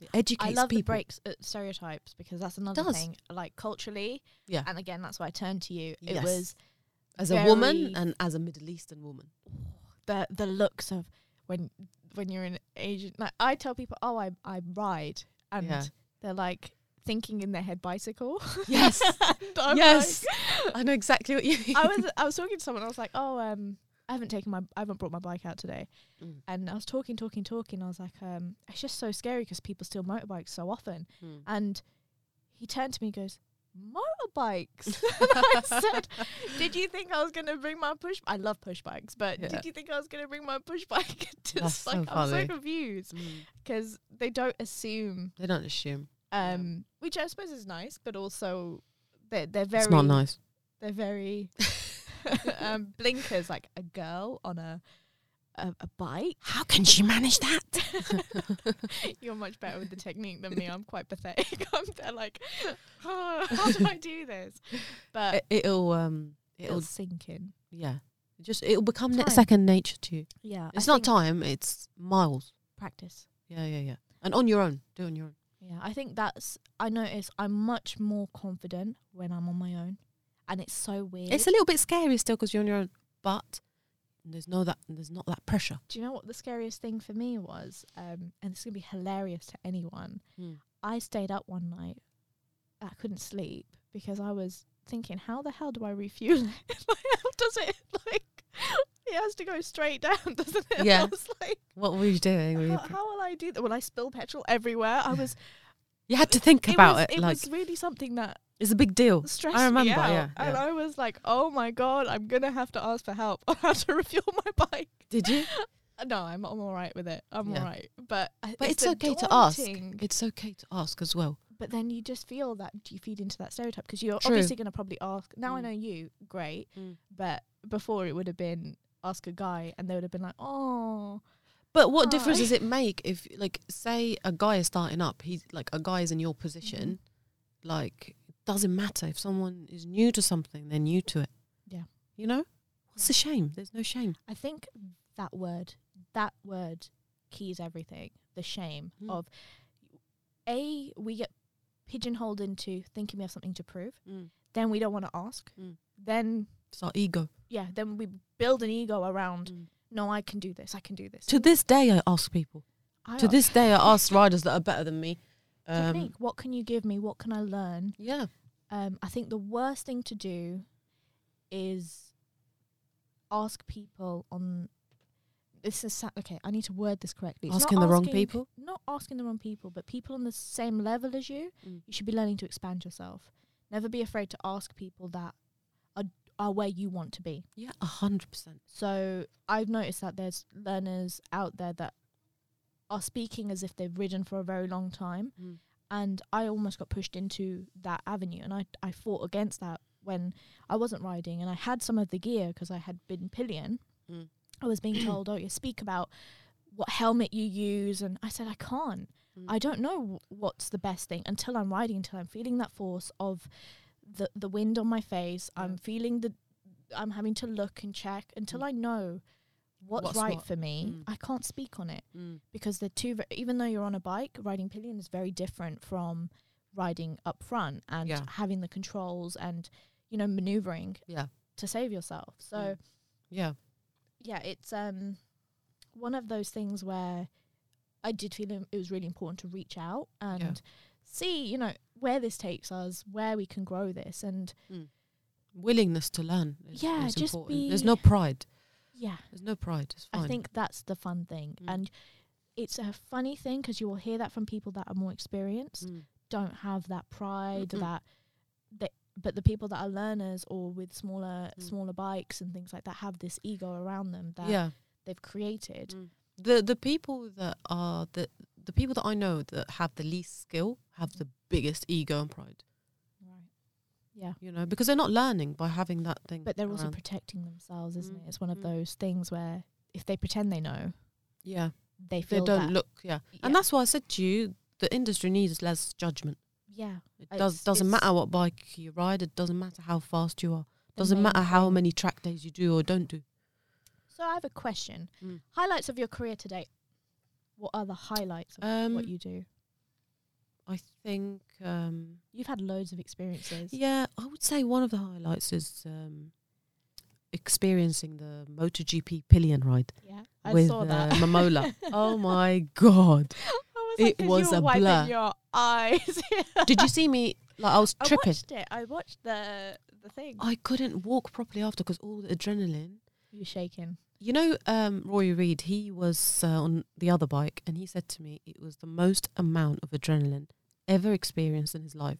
It educates I love the people. breaks uh, stereotypes because that's another does. thing. Like culturally, Yeah. and again, that's why I turned to you. It Yes. was as a woman very- and as a Middle Eastern woman. the the looks of when when you're an Asian. Like I tell people, oh, I I ride, and Yeah. they're like thinking in their head bicycle. [laughs] Yes. And I'm yes. I know exactly what you mean. I was I was talking to someone. I was like, oh, um, I haven't taken my I haven't brought my bike out today, Mm. and I was talking, talking, talking. I was like, um, it's just so scary because people steal motorbikes so often. Mm. And he turned to me, and goes, motorbikes. [laughs] I [laughs] said, did you think I was gonna bring my push? I love push bikes, but Yeah. did you think I was gonna bring my push bike? [laughs] Just That's so like I'm so confused Mm. because they don't assume, They don't assume. Yeah. um, which I suppose is nice, but also they're they're very it's not nice. they're very [laughs] um, blinkers like a girl on a a, a bike. How can she manage that? [laughs] You're much better with the technique than me. I'm quite pathetic. [laughs] I'm there like, "Oh, how do I do this? But it, it'll um it'll it'll sink in. yeah. Just it'll become na- second nature to you. Yeah, It's I not time, it's miles. practice. Yeah, yeah, yeah. And on your own. Do it on your own. Yeah, I think that's. I notice I'm much more confident when I'm on my own, and it's so weird. It's a little bit scary still because you're on your own, but there's no that there's not that pressure. do you know what the scariest thing for me was? Um, and it's gonna be hilarious to anyone. Hmm. I stayed up one night. I couldn't sleep because I was thinking, how the hell do I refuel it? [laughs] how does it like? It has to go straight down, [laughs] doesn't it? Yeah. I was like, What were you doing? Were you, how, how will I do that? Will I spill petrol everywhere? I was. [laughs] you had to think it about was, it. It like was really something that it's a big deal. stressed I remember. me out. Yeah, And yeah. I was like, oh my god, I'm gonna have to ask for help [laughs] on how to refuel my [laughs] bike. Did you? [laughs] No, I'm I'm all right with it. I'm Yeah. all right. But But it's, the okay to ask. It's okay to ask as well. But then you just feel that you feed into that stereotype because you're True. obviously going to probably ask. Now I Mm. know you, great. Mm. But before it would have been ask a guy, and they would have been like, oh, But what difference does it make if, like, say a guy is starting up, he's like a guy is in your position, Mm-hmm. like, doesn't matter if someone is new to something, they're new to it. Yeah. You know, what's the shame? There's no shame. I think that word, that word, keys everything. The shame Mm. of a we get pigeonholed into thinking we have something to prove. Then we don't want to ask. Mm. Then It's our ego. yeah, then we build an ego around. Mm. No, I can do this. I can do this. To this day, I ask people. I To this day, I ask riders that are better than me. Um, technique. What can you give me? What can I learn? yeah. Um, I think the worst thing to do is ask people on. This is sa- okay. I need to word this correctly. It's Asking the wrong people? Not asking the wrong people, but people on the same level as you. Mm. You should be learning to expand yourself. Never be afraid to ask people that are are where you want to be. Yeah, a hundred percent. So I've noticed that there's learners out there that are speaking as if they've ridden for a very long time and I almost got pushed into that avenue and I I fought against that when I wasn't riding and I had some of the gear because I had been pillion Mm. I was being told, "Oh, you speak about what helmet you use," and I said, "I can't. Mm. I don't know w- what's the best thing until I'm riding, until I'm feeling that force of the the wind on my face. Yeah. I'm feeling the, I'm having to look and check until Mm. I know what's, What's right what. for me. Mm. I can't speak on it Mm. because the two, ve- even though you're on a bike, riding pillion is very different from riding up front and Yeah. having the controls and you know maneuvering Yeah. to save yourself. So Mm. Yeah. yeah, it's um one of those things where I did feel it was really important to reach out and Yeah. see, you know, where this takes us, where we can grow this, and Willingness to learn. Is, Yeah, is just important. There's no pride. Yeah, There's no pride. It's fine. I think that's the fun thing, Mm. and it's a funny thing because you will hear that from people that are more experienced, Mm. don't have that pride, Mm-mm. that that. But the people that are learners or with smaller Mm. smaller bikes and things like that have this ego around them that Yeah. they've created. Mm. The the people that are the the people that I know that have the least skill have the biggest ego and pride. Yeah. You know, because they're not learning by having that thing. But they're also protecting themselves, isn't Mm, it? It's one of mm. those things where if they pretend they know, yeah. they They feel don't that, look. Yeah. Yeah. And that's why I said to you, the industry needs less judgment. Yeah. It It's- does doesn't matter what bike you ride. It doesn't matter how fast you are. Doesn't matter how many track days you do or don't do. So I have a question. Mm. Highlights of your career to date. What are the highlights of Um, what you do? I think. Um, You've had loads of experiences. yeah, I would say one of the highlights is um, experiencing the MotoGP pillion ride Yeah. I with saw uh, that. Mamola. [laughs] oh my god! I was it like, was you were a blur. your eyes. [laughs] Did you see me? Like I was I tripping. watched it. I watched the the thing. I couldn't walk properly after because all the adrenaline. You're shaking. You know, um, Roy Reed, he was uh, on the other bike and he said to me it was the most amount of adrenaline ever experienced in his life.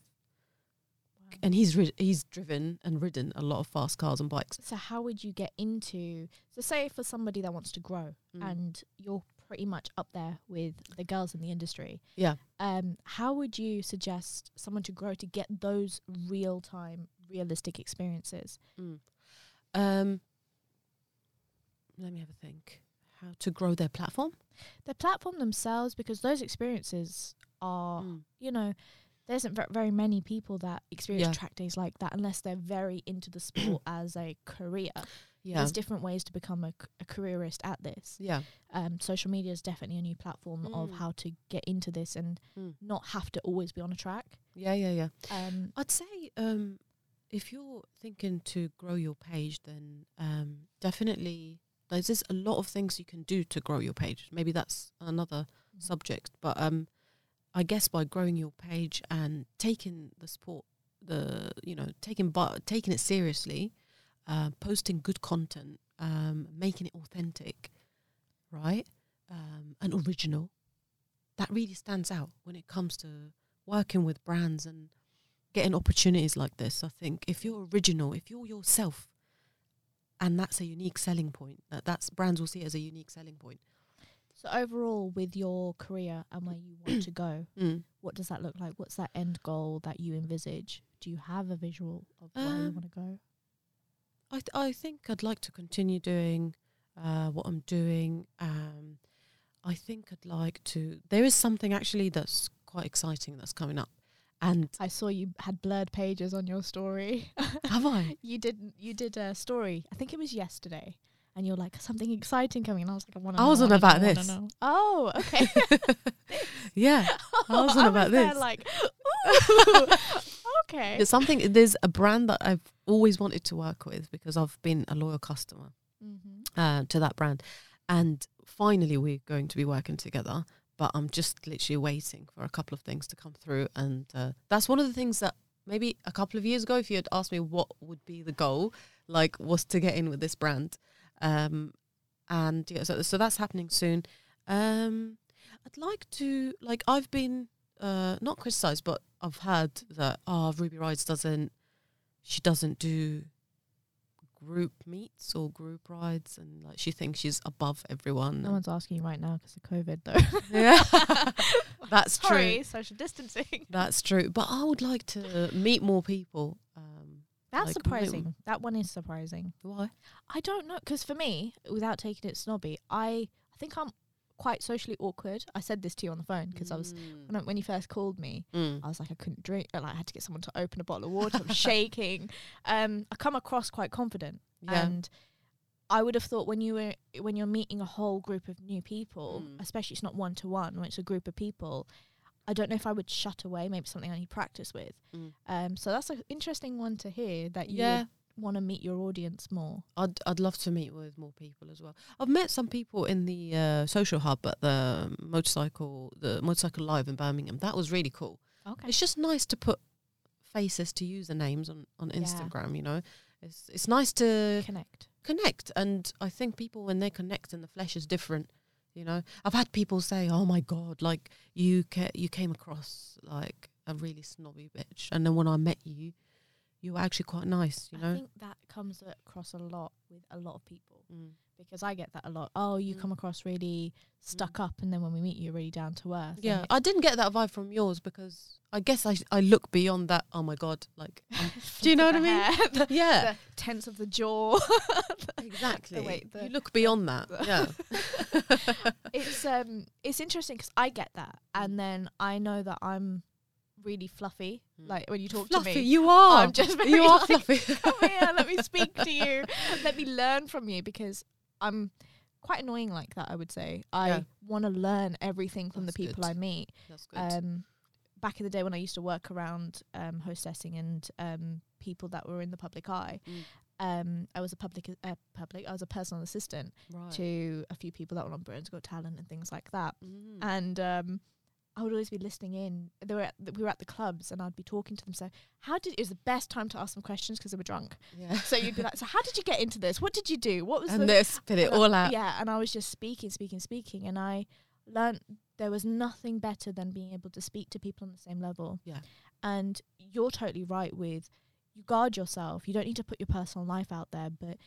And he's rid- he's driven and ridden a lot of fast cars and bikes. So how would you get into so say for somebody that wants to grow Mm. and you're pretty much up there with the girls in the industry. Yeah. Um, how would you suggest someone to grow to get those real time, realistic experiences? Mm. Um, let me have a think. How to grow their platform? The platform themselves, because those experiences are, Mm. you know, there isn't ver- very many people that experience Yeah. track days like that unless they're very into the sport [clears throat] as a career. Yeah, There's different ways to become a, c- a careerist at this. yeah, um, social media is definitely a new platform of Mm. how to get into this and Mm. not have to always be on a track. yeah, yeah, yeah. Um, I'd say um, if you're thinking to grow your page, then um, definitely there's just a lot of things you can do to grow your page. Maybe that's another subject, but um, I guess by growing your page and taking the support, the you know taking but taking it seriously, uh, posting good content, um, making it authentic, right, um, and original. That really stands out when it comes to working with brands and getting opportunities like this. I think if you're original, if you're yourself, and that's a unique selling point, that that's brands will see it as a unique selling point. so overall, with your career and where you want to go, [clears throat] Mm. what does that look like? What's that end goal that you envisage? Do you have a visual of where you Um, want to go? I th- I think I'd like to continue doing uh, what I'm doing. Um, I think I'd like to. There is something actually that's quite exciting that's coming up, and I saw you had blurred pages on your story. [laughs] have I? you did you did a story. I think it was yesterday. And you're like something exciting coming, and I was like, I want to. I was on about this. Oh, okay. [laughs] yeah, I was [laughs] on about this. like, okay. There's something. There's a brand that I've always wanted to work with because I've been a loyal customer. Mm-hmm. uh, to that brand. And finally, we're going to be working together. But I'm just literally waiting for a couple of things to come through. And uh, that's one of the things that maybe a couple of years ago, if you had asked me what would be the goal, like was to get in with this brand. Um, and yeah, so, so that's happening soon. Um, I'd like to, like, I've been uh, not criticized, but I've heard that, oh, Ruby Rides doesn't, she doesn't do group meets or group rides and like she thinks she's above everyone. No one's asking you right now because of COVID, though. yeah. [laughs] That's Sorry, true. social distancing. That's true. But I would like to meet more people um, That's Like, surprising. That one is surprising. Why? I don't know because for me, without taking it snobby, I I think I'm quite socially awkward. I said this to you on the phone because I was when, I, when you first called me, Mm. I was like I couldn't drink, and I had to get someone to open a bottle of water. I'm [laughs] shaking. Um, I come across quite confident, Yeah. and I would have thought when you were when you're meeting a whole group of new people, Mm. especially it's not one to one, when it's a group of people. I don't know if I would shut away. Maybe something I need practice with. Mm. Um, so that's an interesting one to hear that you yeah. Want to meet your audience more. I'd I'd love to meet with more people as well. I've met some people in the uh, social hub at the motorcycle the motorcycle live in Birmingham. That was really cool. Okay. It's just nice to put faces to usernames on on Yeah. Instagram. You know, it's it's nice to Connect. connect, and I think people when they connect in the flesh is different. You know, I've had people say, "Oh my god, like you ca- you came across like a really snobby bitch," and then when I met you, you were actually quite nice. You I know. I think that comes across a lot with a lot of people Mm. because I get that a lot. Oh, you Mm. come across really stuck up, and then when we meet you, you're really down to earth. Yeah, I didn't get that vibe from yours because I guess I I look beyond that. Oh my god, like [laughs] Do you know what I mean? hair, [laughs] the, yeah, the tense of the jaw. [laughs] exactly. way- the- you look beyond that. Yeah, it's um, it's interesting because I get that, and then I know that I'm really fluffy. Mm. Like when you talk fluffy. to me, You are. I'm just very you are like, fluffy. [laughs] come here, let me speak to you, [laughs] let me learn from you because I'm quite annoying like that. I would say I Yeah. want to learn everything from That's the people good. I meet. That's good. Um, back in the day when I used to work around um, hostessing and um, people that were in the public eye, Mm. um, I was a public uh, public. I was a personal assistant right. to a few people that were on Britain's Got Talent and things like that. Mm. And um, I would always be listening in. They were at the, we were at the clubs, and I'd be talking to them. So, how did it was the best time to ask them questions because they were drunk. yeah. So you'd be like, "So how did you get into this? What did you do? What was the and they spit it all out. yeah, and I was just speaking, speaking, speaking, and I learned there was nothing better than being able to speak to people on the same level. Yeah. And you're totally right with you guard yourself. You don't need to put your personal life out there, but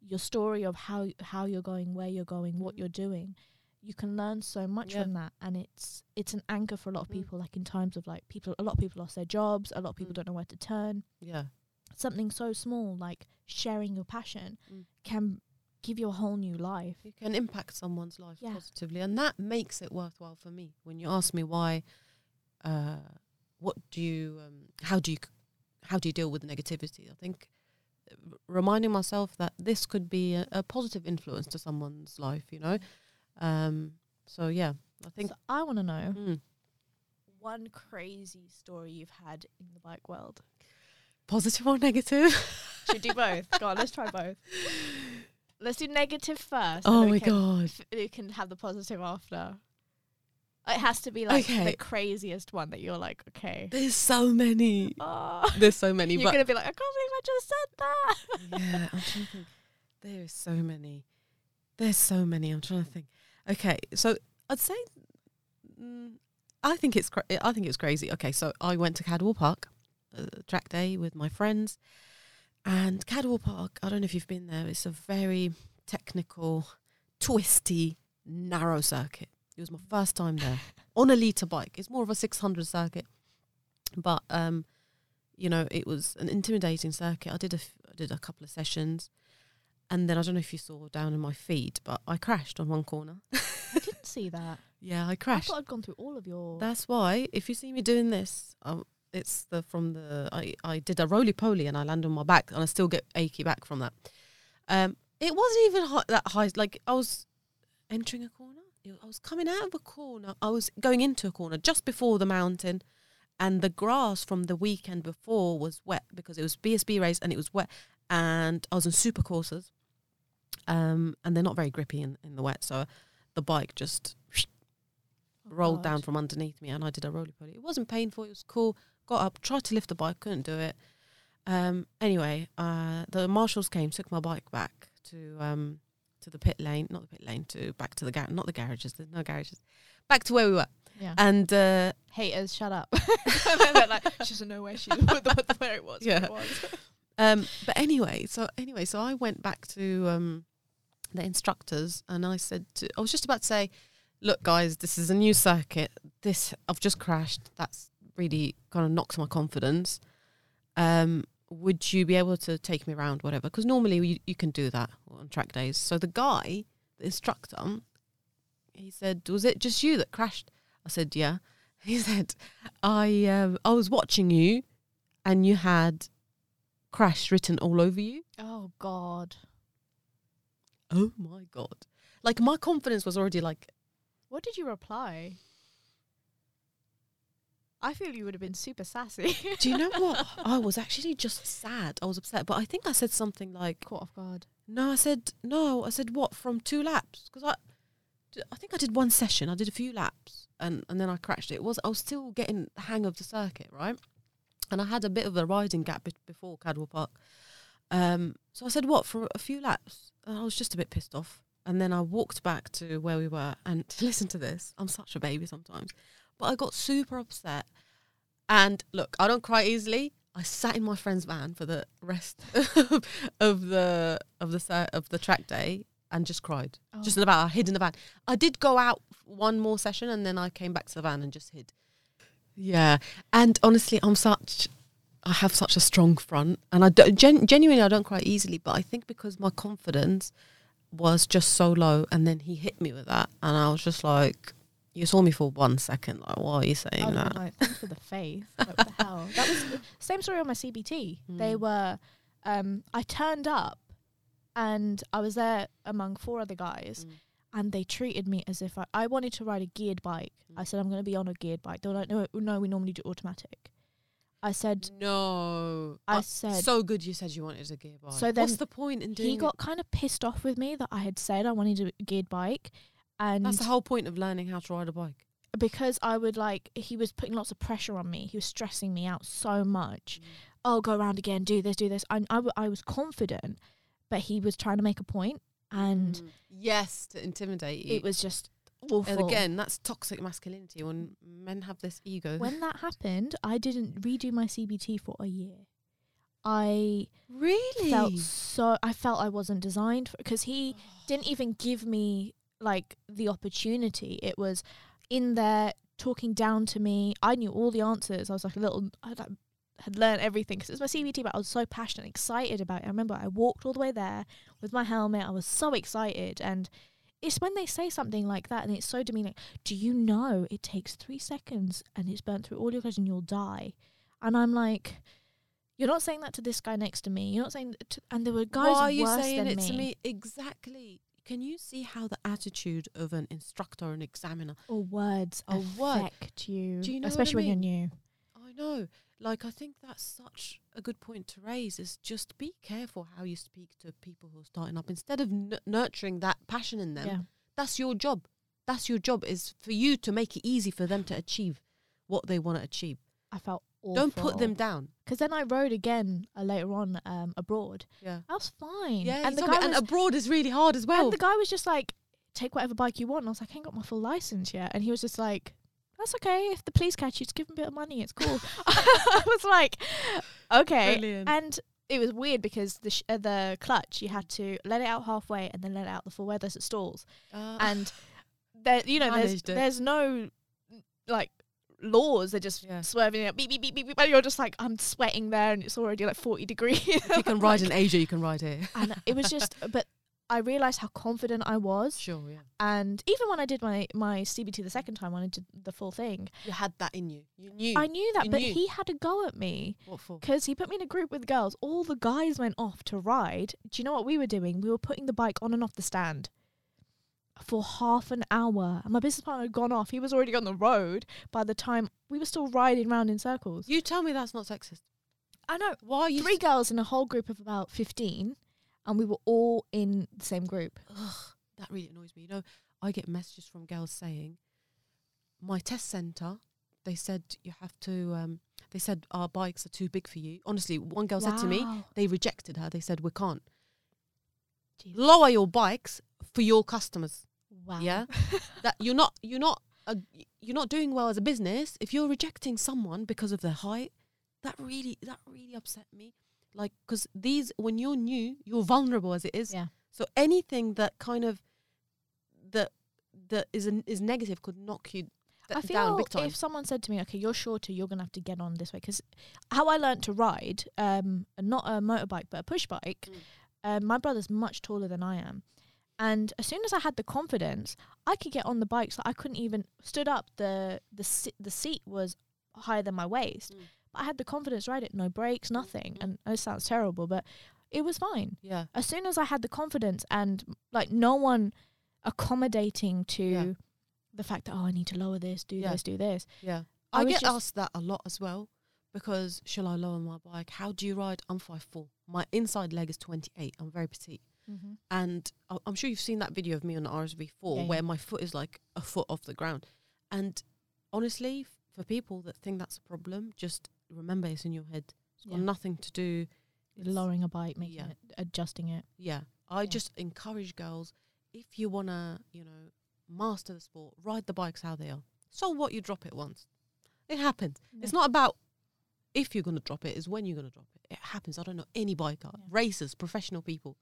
your story of how how you're going, where you're going, what mm. you're doing, you can learn so much Yeah. from that, and it's it's an anchor for a lot of Mm. people. Like in times of like people, a lot of people lost their jobs. A lot of people Mm. don't know where to turn. Yeah. Something so small like sharing your passion Mm. can give you a whole new life. You can impact someone's life Yeah. positively, and that makes it worthwhile for me. When you ask me why, uh, what do you, um, how do you, how do you deal with negativity? I think reminding myself that this could be a, a positive influence to someone's life. You know, um, so yeah, I think so I want to know mm, one crazy story you've had in the bike world. positive or negative. Should do both? Go on, let's try both. Let's do negative first. oh my can, god. We can have the positive after. It has to be like Okay. the craziest one that you're like, okay. There's so many. Oh. There's so many. You're gonna be like, I can't believe I just said that. yeah, I'm trying to think. There is so many. There's so many. I'm trying to think. Okay, so I'd say, mm, I think it's cra- I think it's crazy. Okay, so I went to Cadwell Park, uh, track day with my friends, and Cadwell Park. I don't know if you've been there. It's a very technical, twisty, narrow circuit. It was my first time there [laughs] on a liter bike. It's more of a 600 circuit, but um, you know, it was an intimidating circuit. I did a f- I did a couple of sessions, and then I don't know if you saw down in my feed, but I crashed on one corner. I didn't see [laughs] that. yeah, I crashed. I thought I'd gone through all of your. That's why if you see me doing this, um, it's the from the I I did a roly poly and I landed on my back and I still get achy back from that. Um, it wasn't even hi- that high. Like I was entering a corner. I was coming out of a corner. I was going into a corner just before the mountain, and the grass from the weekend before was wet because it was BSB race and it was wet. And I was on Supercorsas, um, and they're not very grippy in, in the wet, so the bike just Oh, rolled God. down from underneath me and I did a roly poly. It wasn't painful, it was cool. Got up, tried to lift the bike, couldn't do it. Um, anyway, uh, the marshals came, took my bike back to um, to the pit lane, not the pit lane, to back to the gar- not the garages, there's no garages, back to where we were. Yeah. And uh, Haters, shut up. and [laughs] then they're like, she doesn't know where she [laughs] where it was. Yeah. Where it was. [laughs] um, but anyway, so anyway, so I went back to um, the instructors and I said, to, I was just about to say, look, guys, this is a new circuit. This I've just crashed. That's really kind of knocks my confidence. Um, would you be able to take me around, whatever? Because normally you, you can do that on track days. So the guy, the instructor, he said, "Was it just you that crashed?" I said, "Yeah." [laughs] He said, "I um, I was watching you, and you had crash written all over you." Oh God. Oh my god! Like my confidence was already like, What did you reply? I feel you would have been super sassy. do you know what? [laughs] I was actually just sad. I was upset, but I think I said something like, Caught off guard. No, I said no. I said what from two laps because I, d- I think I did one session. I did a few laps and and then I crashed it. It was I was still getting the hang of the circuit, right? And I had a bit of a riding gap be- before Cadwell Park. Um, so I said what for a few laps, and I was just a bit pissed off. And then I walked back to where we were, and [laughs] listen to this. I'm such a baby sometimes, but I got super upset. And look, I don't cry easily. I sat in my friend's van for the rest [laughs] of the of the of the track day and just cried. Oh. Just about I hid in the van. I did go out one more session and then I came back to the van and just hid. Yeah, and honestly, I'm such. I have such a strong front, and I don't, gen- genuinely I don't cry easily. But I think because my confidence was just so low, and then he hit me with that, and I was just like, "You saw me for one second. Like, why are you saying was that?" like, thanks for the faith. Like, what the [laughs] hell? That was the same story on my CBT. They Mm. were, um, I turned up and I was there among four other guys Mm. and they treated me as if I, I wanted to ride a geared bike. I Mm. said, I'm going to be on a geared bike. They were like, no, no, we normally do automatic. I said, No, I Uh, said, so good. You said you wanted a gear bike. So then what's the point in doing? he got kind of pissed off with me that I had said I wanted a geared bike. And That's the whole point of learning how to ride a bike. because I would like, he was putting lots of pressure on me. He was stressing me out so much. oh, go around again, do this, do this. And I, w- I was confident, but he was trying to make a point, and Mm. yes, to intimidate you. it was just awful. and again, that's toxic masculinity when men have this ego. when that [laughs] happened, I didn't redo my CBT for a year. I really felt so. I felt I wasn't designed for because he [sighs] didn't even give me like the opportunity. It was in there talking down to me. I knew all the answers. I was like a little. I like, had learned everything because it was my CBT, but I was so passionate, and excited about it. I remember I walked all the way there with my helmet. I was so excited, and it's when they say something like that and it's so demeaning. Do you know it takes three seconds and it's burnt through all your clothes and you'll die? And I'm like. You're not saying that to this guy next to me. You're not saying, to, and there were guys Why are you worse saying than it me. to me? Exactly. Can you see how the attitude of an instructor or an examiner? or words A word. affect you, Do you know what I especially when you're new. I know. Like I think that's such a good point to raise. Is just be careful how you speak to people who are starting up. Instead of n- nurturing that passion in them, Yeah, that's your job. That's your job. Is for you to make it easy for them to achieve what they want to achieve. I felt awful. Don't put them down. because then I rode again uh, later on um, abroad. Yeah. I was fine. Yeah. and the guy and was, abroad is really hard as well. and the guy was just like, "Take whatever bike you want." And I was like, "I ain't got my full license yet." And he was just like, "That's okay. If the police catch you, just give them a bit of money. It's cool." [laughs] I was like, "Okay." Brilliant. And it was weird because the sh- uh, the clutch you had to let it out halfway and then let it out the full way. There's at stalls. Uh, and there you know there's it. there's no like laws they're just Yeah. swerving it beep beep beep beep beep, and you're just like I'm sweating there and it's already like 40 degrees you can ride in Asia, you can ride here. [laughs] and it was just but I realized how confident I was Sure. Yeah. and even when I did my my CBT the second time when I did the full thing You had that in you. You knew. I knew that You but knew. he had a go at me what for? because he put me in a group with girls all the guys went off to ride do you know what we were doing we were putting the bike on and off the stand for half an hour. And my business partner had gone off. He was already on the road by the time we were still riding round in circles. You tell me that's not sexist. I know. Why are you? Three girls in a whole group of about 15, and we were all in the same group. Ugh, that really annoys me. You know, I get messages from girls saying, "My test center, they said you have to. Um, they said our bikes are too big for you." Honestly, one girl said to me, they rejected her. They said we can't Jeez. lower your bikes for your customers. Wow. Yeah, [laughs] that you're not you're not uh, you're not doing well as a business if you're rejecting someone because of their height. That really that really upset me. Like because these when you're new, you're vulnerable as it is. Yeah. So anything that kind of that that is an, is negative could knock you I feel if someone said to me, "Okay, you're shorter, you're gonna have to get on this way," because how I learned to ride, um, not a motorbike but a push bike, Mm. um, my brother's much taller than I am, and as soon as I had the confidence, I could get on the bike. So I couldn't even stood up. the the The seat was higher than my waist, Mm. But I had the confidence to ride it. No brakes, nothing, mm. and it sounds terrible, but it was fine. yeah, As soon as I had the confidence and like no one accommodating to Yeah. the fact that oh I need to lower this, do Yeah. this, do this. yeah. I I, get asked that a lot as well. Because shall I lower my bike? How do you ride? I'm five four. My inside leg is twenty eight. I'm very petite. Mm-hmm. and I- I'm sure you've seen that video of me on the RSV four Yeah, yeah. where my foot is like a foot off the ground. And honestly, for people that think that's a problem, just remember it's in your head. It's got Yeah. nothing to do. it's- Lowering a bike, making Yeah. it, adjusting it. Yeah, I Yeah. just encourage girls if you wanna, you know, master the sport, ride the bikes how they are. So what? You drop it once. It happens. It's not about if you're gonna drop it; it's when you're gonna drop it. It happens. I don't know any biker, racers, professional people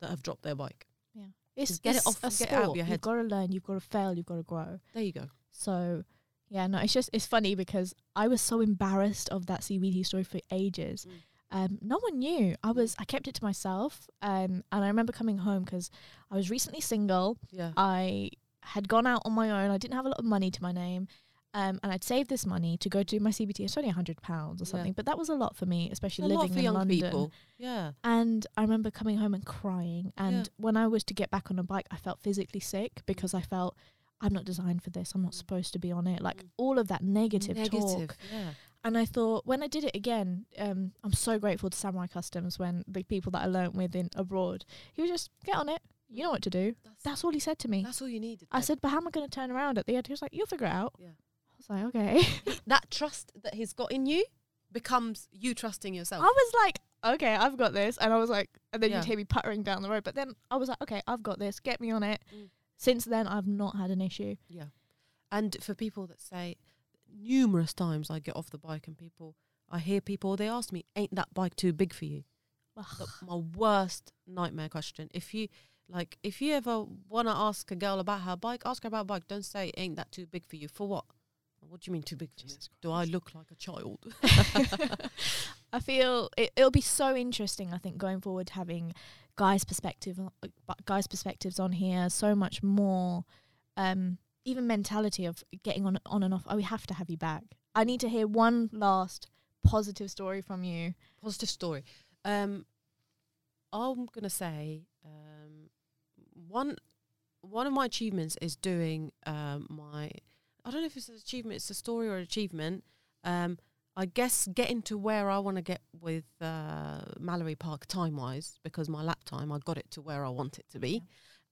that have dropped their bike. Yeah. It's, Just get it off- a get it out of sport. your You've got to learn. You've got to fail. You've got to grow. There you go. So, yeah, no, it's just it's funny because I was so embarrassed of that CBT story for ages. Mm. Um, no one knew. I was I kept it to myself. Um, and I remember coming home because I was recently single. Yeah. I had gone out on my own. I didn't have a lot of money to my name. Um, and I'd saved this money to go do my CBT. It's only hundred pounds or Yeah. something, but that was a lot for me, especially living in young London. people. Yeah. And I remember coming home and crying. And Yeah. when I was to get back on a bike, I felt physically sick because I felt I'm not designed for this. I'm not Mm. supposed to be on it. Like Mm. all of that negative, Negative. talk. Yeah. And I thought when I did it again, um, I'm so grateful to Samurai Customs when the people that I learnt with in abroad, he was just get on it. You know what to do. That's, That's all he said to me. that's all you needed. I said, but how am I going to turn around at the end? He was like, you'll figure it out. Yeah. I was like, okay. that trust that he's got in you becomes you trusting yourself. I was like, okay, I've got this. And I was like, and then Yeah. you'd hear me puttering down the road. But then I was like, okay, I've got this. Get me on it. Mm. Since then, I've not had an issue. Yeah. And for people that say, numerous times I get off the bike and people, I hear people, they ask me, ain't that bike too big for you? The, my worst nightmare question. If you, like, if you ever want to ask a girl about her bike, ask her about bike. Don't say, ain't that too big for you? For what? What do you mean too big for me? Do I look like a child? [laughs] [laughs] [laughs] I feel it, it'll be so interesting. I think going forward, having guys' perspective, uh, guys' perspectives on here, so much more. Um, even mentality of getting on on and off. Oh, we have to have you back. I need to hear one last positive story from you. Positive story. Um, I'm gonna say um, one one of my achievements is doing um, my. I don't know if it's an achievement. It's a story or achievement. Um, I guess getting to where I want to get with uh, Mallory Park time wise because my lap time I got it to where I want it to be.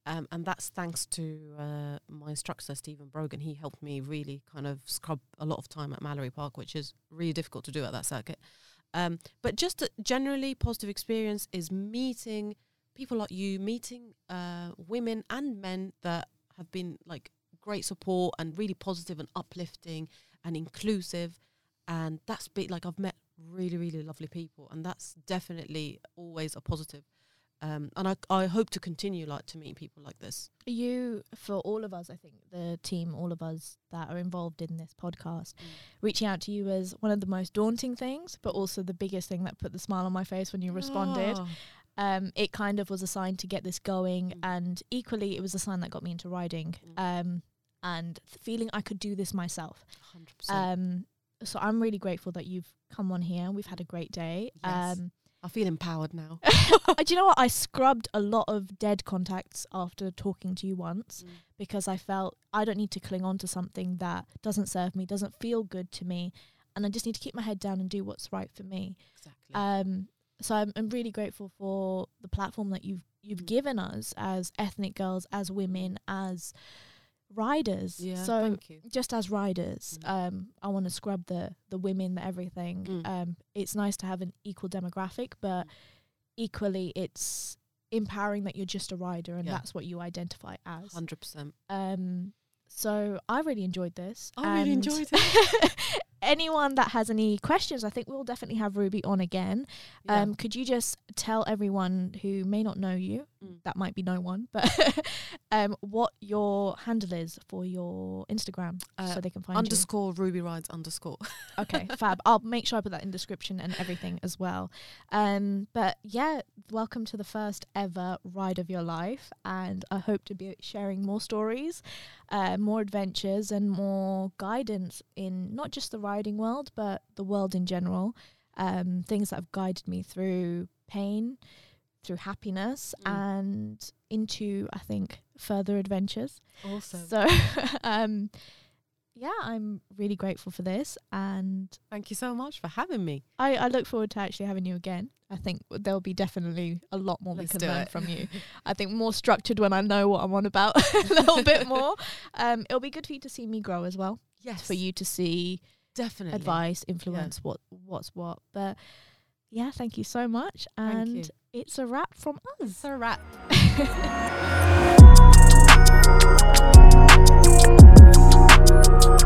Um, and that's thanks to uh, my instructor Stephen Brogan. He helped me really kind of scrub a lot of time at Mallory Park, which is really difficult to do at that circuit. Um, but just a generally positive experience is meeting people like you, meeting uh, women and men that have been like great support and really positive and uplifting and inclusive. And that's been like I've met really, really lovely people, and that's definitely always a positive. Um, and I, I hope to continue like to meet people like this. You, for all of us, I think the team, all of us that are involved in this podcast, Mm. reaching out to you was one of the most daunting things, but also the biggest thing that put the smile on my face when you responded. Oh, um, it kind of was a sign to get this going, Mm. and equally, it was a sign that got me into riding Mm. um, and feeling I could do this myself. 100%. Um, so I'm really grateful that you've come on here. We've had a great day. Yes. Um, I feel empowered now. [laughs] do you know what? I scrubbed a lot of dead contacts after talking to you once Mm. because I felt I don't need to cling on to something that doesn't serve me, doesn't feel good to me, and I just need to keep my head down and do what's right for me. Exactly. Um, so I'm, I'm really grateful for the platform that you've you've Mm. given us as ethnic girls, as women, as riders. yeah, so just as riders, Mm. um, I want to scrub the the women, the everything. Mm. Um, it's nice to have an equal demographic, but Mm. equally, it's empowering that you're just a rider and Yeah. that's what you identify as. 100%. Um, so I really enjoyed this. I really enjoyed it. [laughs] anyone that has any questions, I think we'll definitely have Ruby on again. Yeah. Um, could you just tell everyone who may not know you, Mm. that might be no one, but [laughs] um, what your handle is for your Instagram Uh, so they can find underscore Ruby Rides underscore. [laughs] Okay, fab. I'll make sure I put that in description and everything as well. Um, but yeah, welcome to the first ever ride of your life, and I hope to be sharing more stories, uh, more adventures, and more guidance in not just the riding world, but the world in general. Um, things that have guided me through pain, through happiness, Mm. and into I think further adventures. Awesome. So, [laughs] um, yeah, I'm really grateful for this, and Thank you so much for having me. I, I look forward to actually having you again. I think there'll be definitely a lot more Let's we can learn it. from you. [laughs] I think more structured when I know what I'm on about [laughs] a little bit more. Um, it'll be good for you to see me grow as well, yes. for you to see Definitely. advice, influence, what what's what. But yeah, thank you so much. And it's a wrap from us. It's a wrap. Thank [laughs] [laughs] you.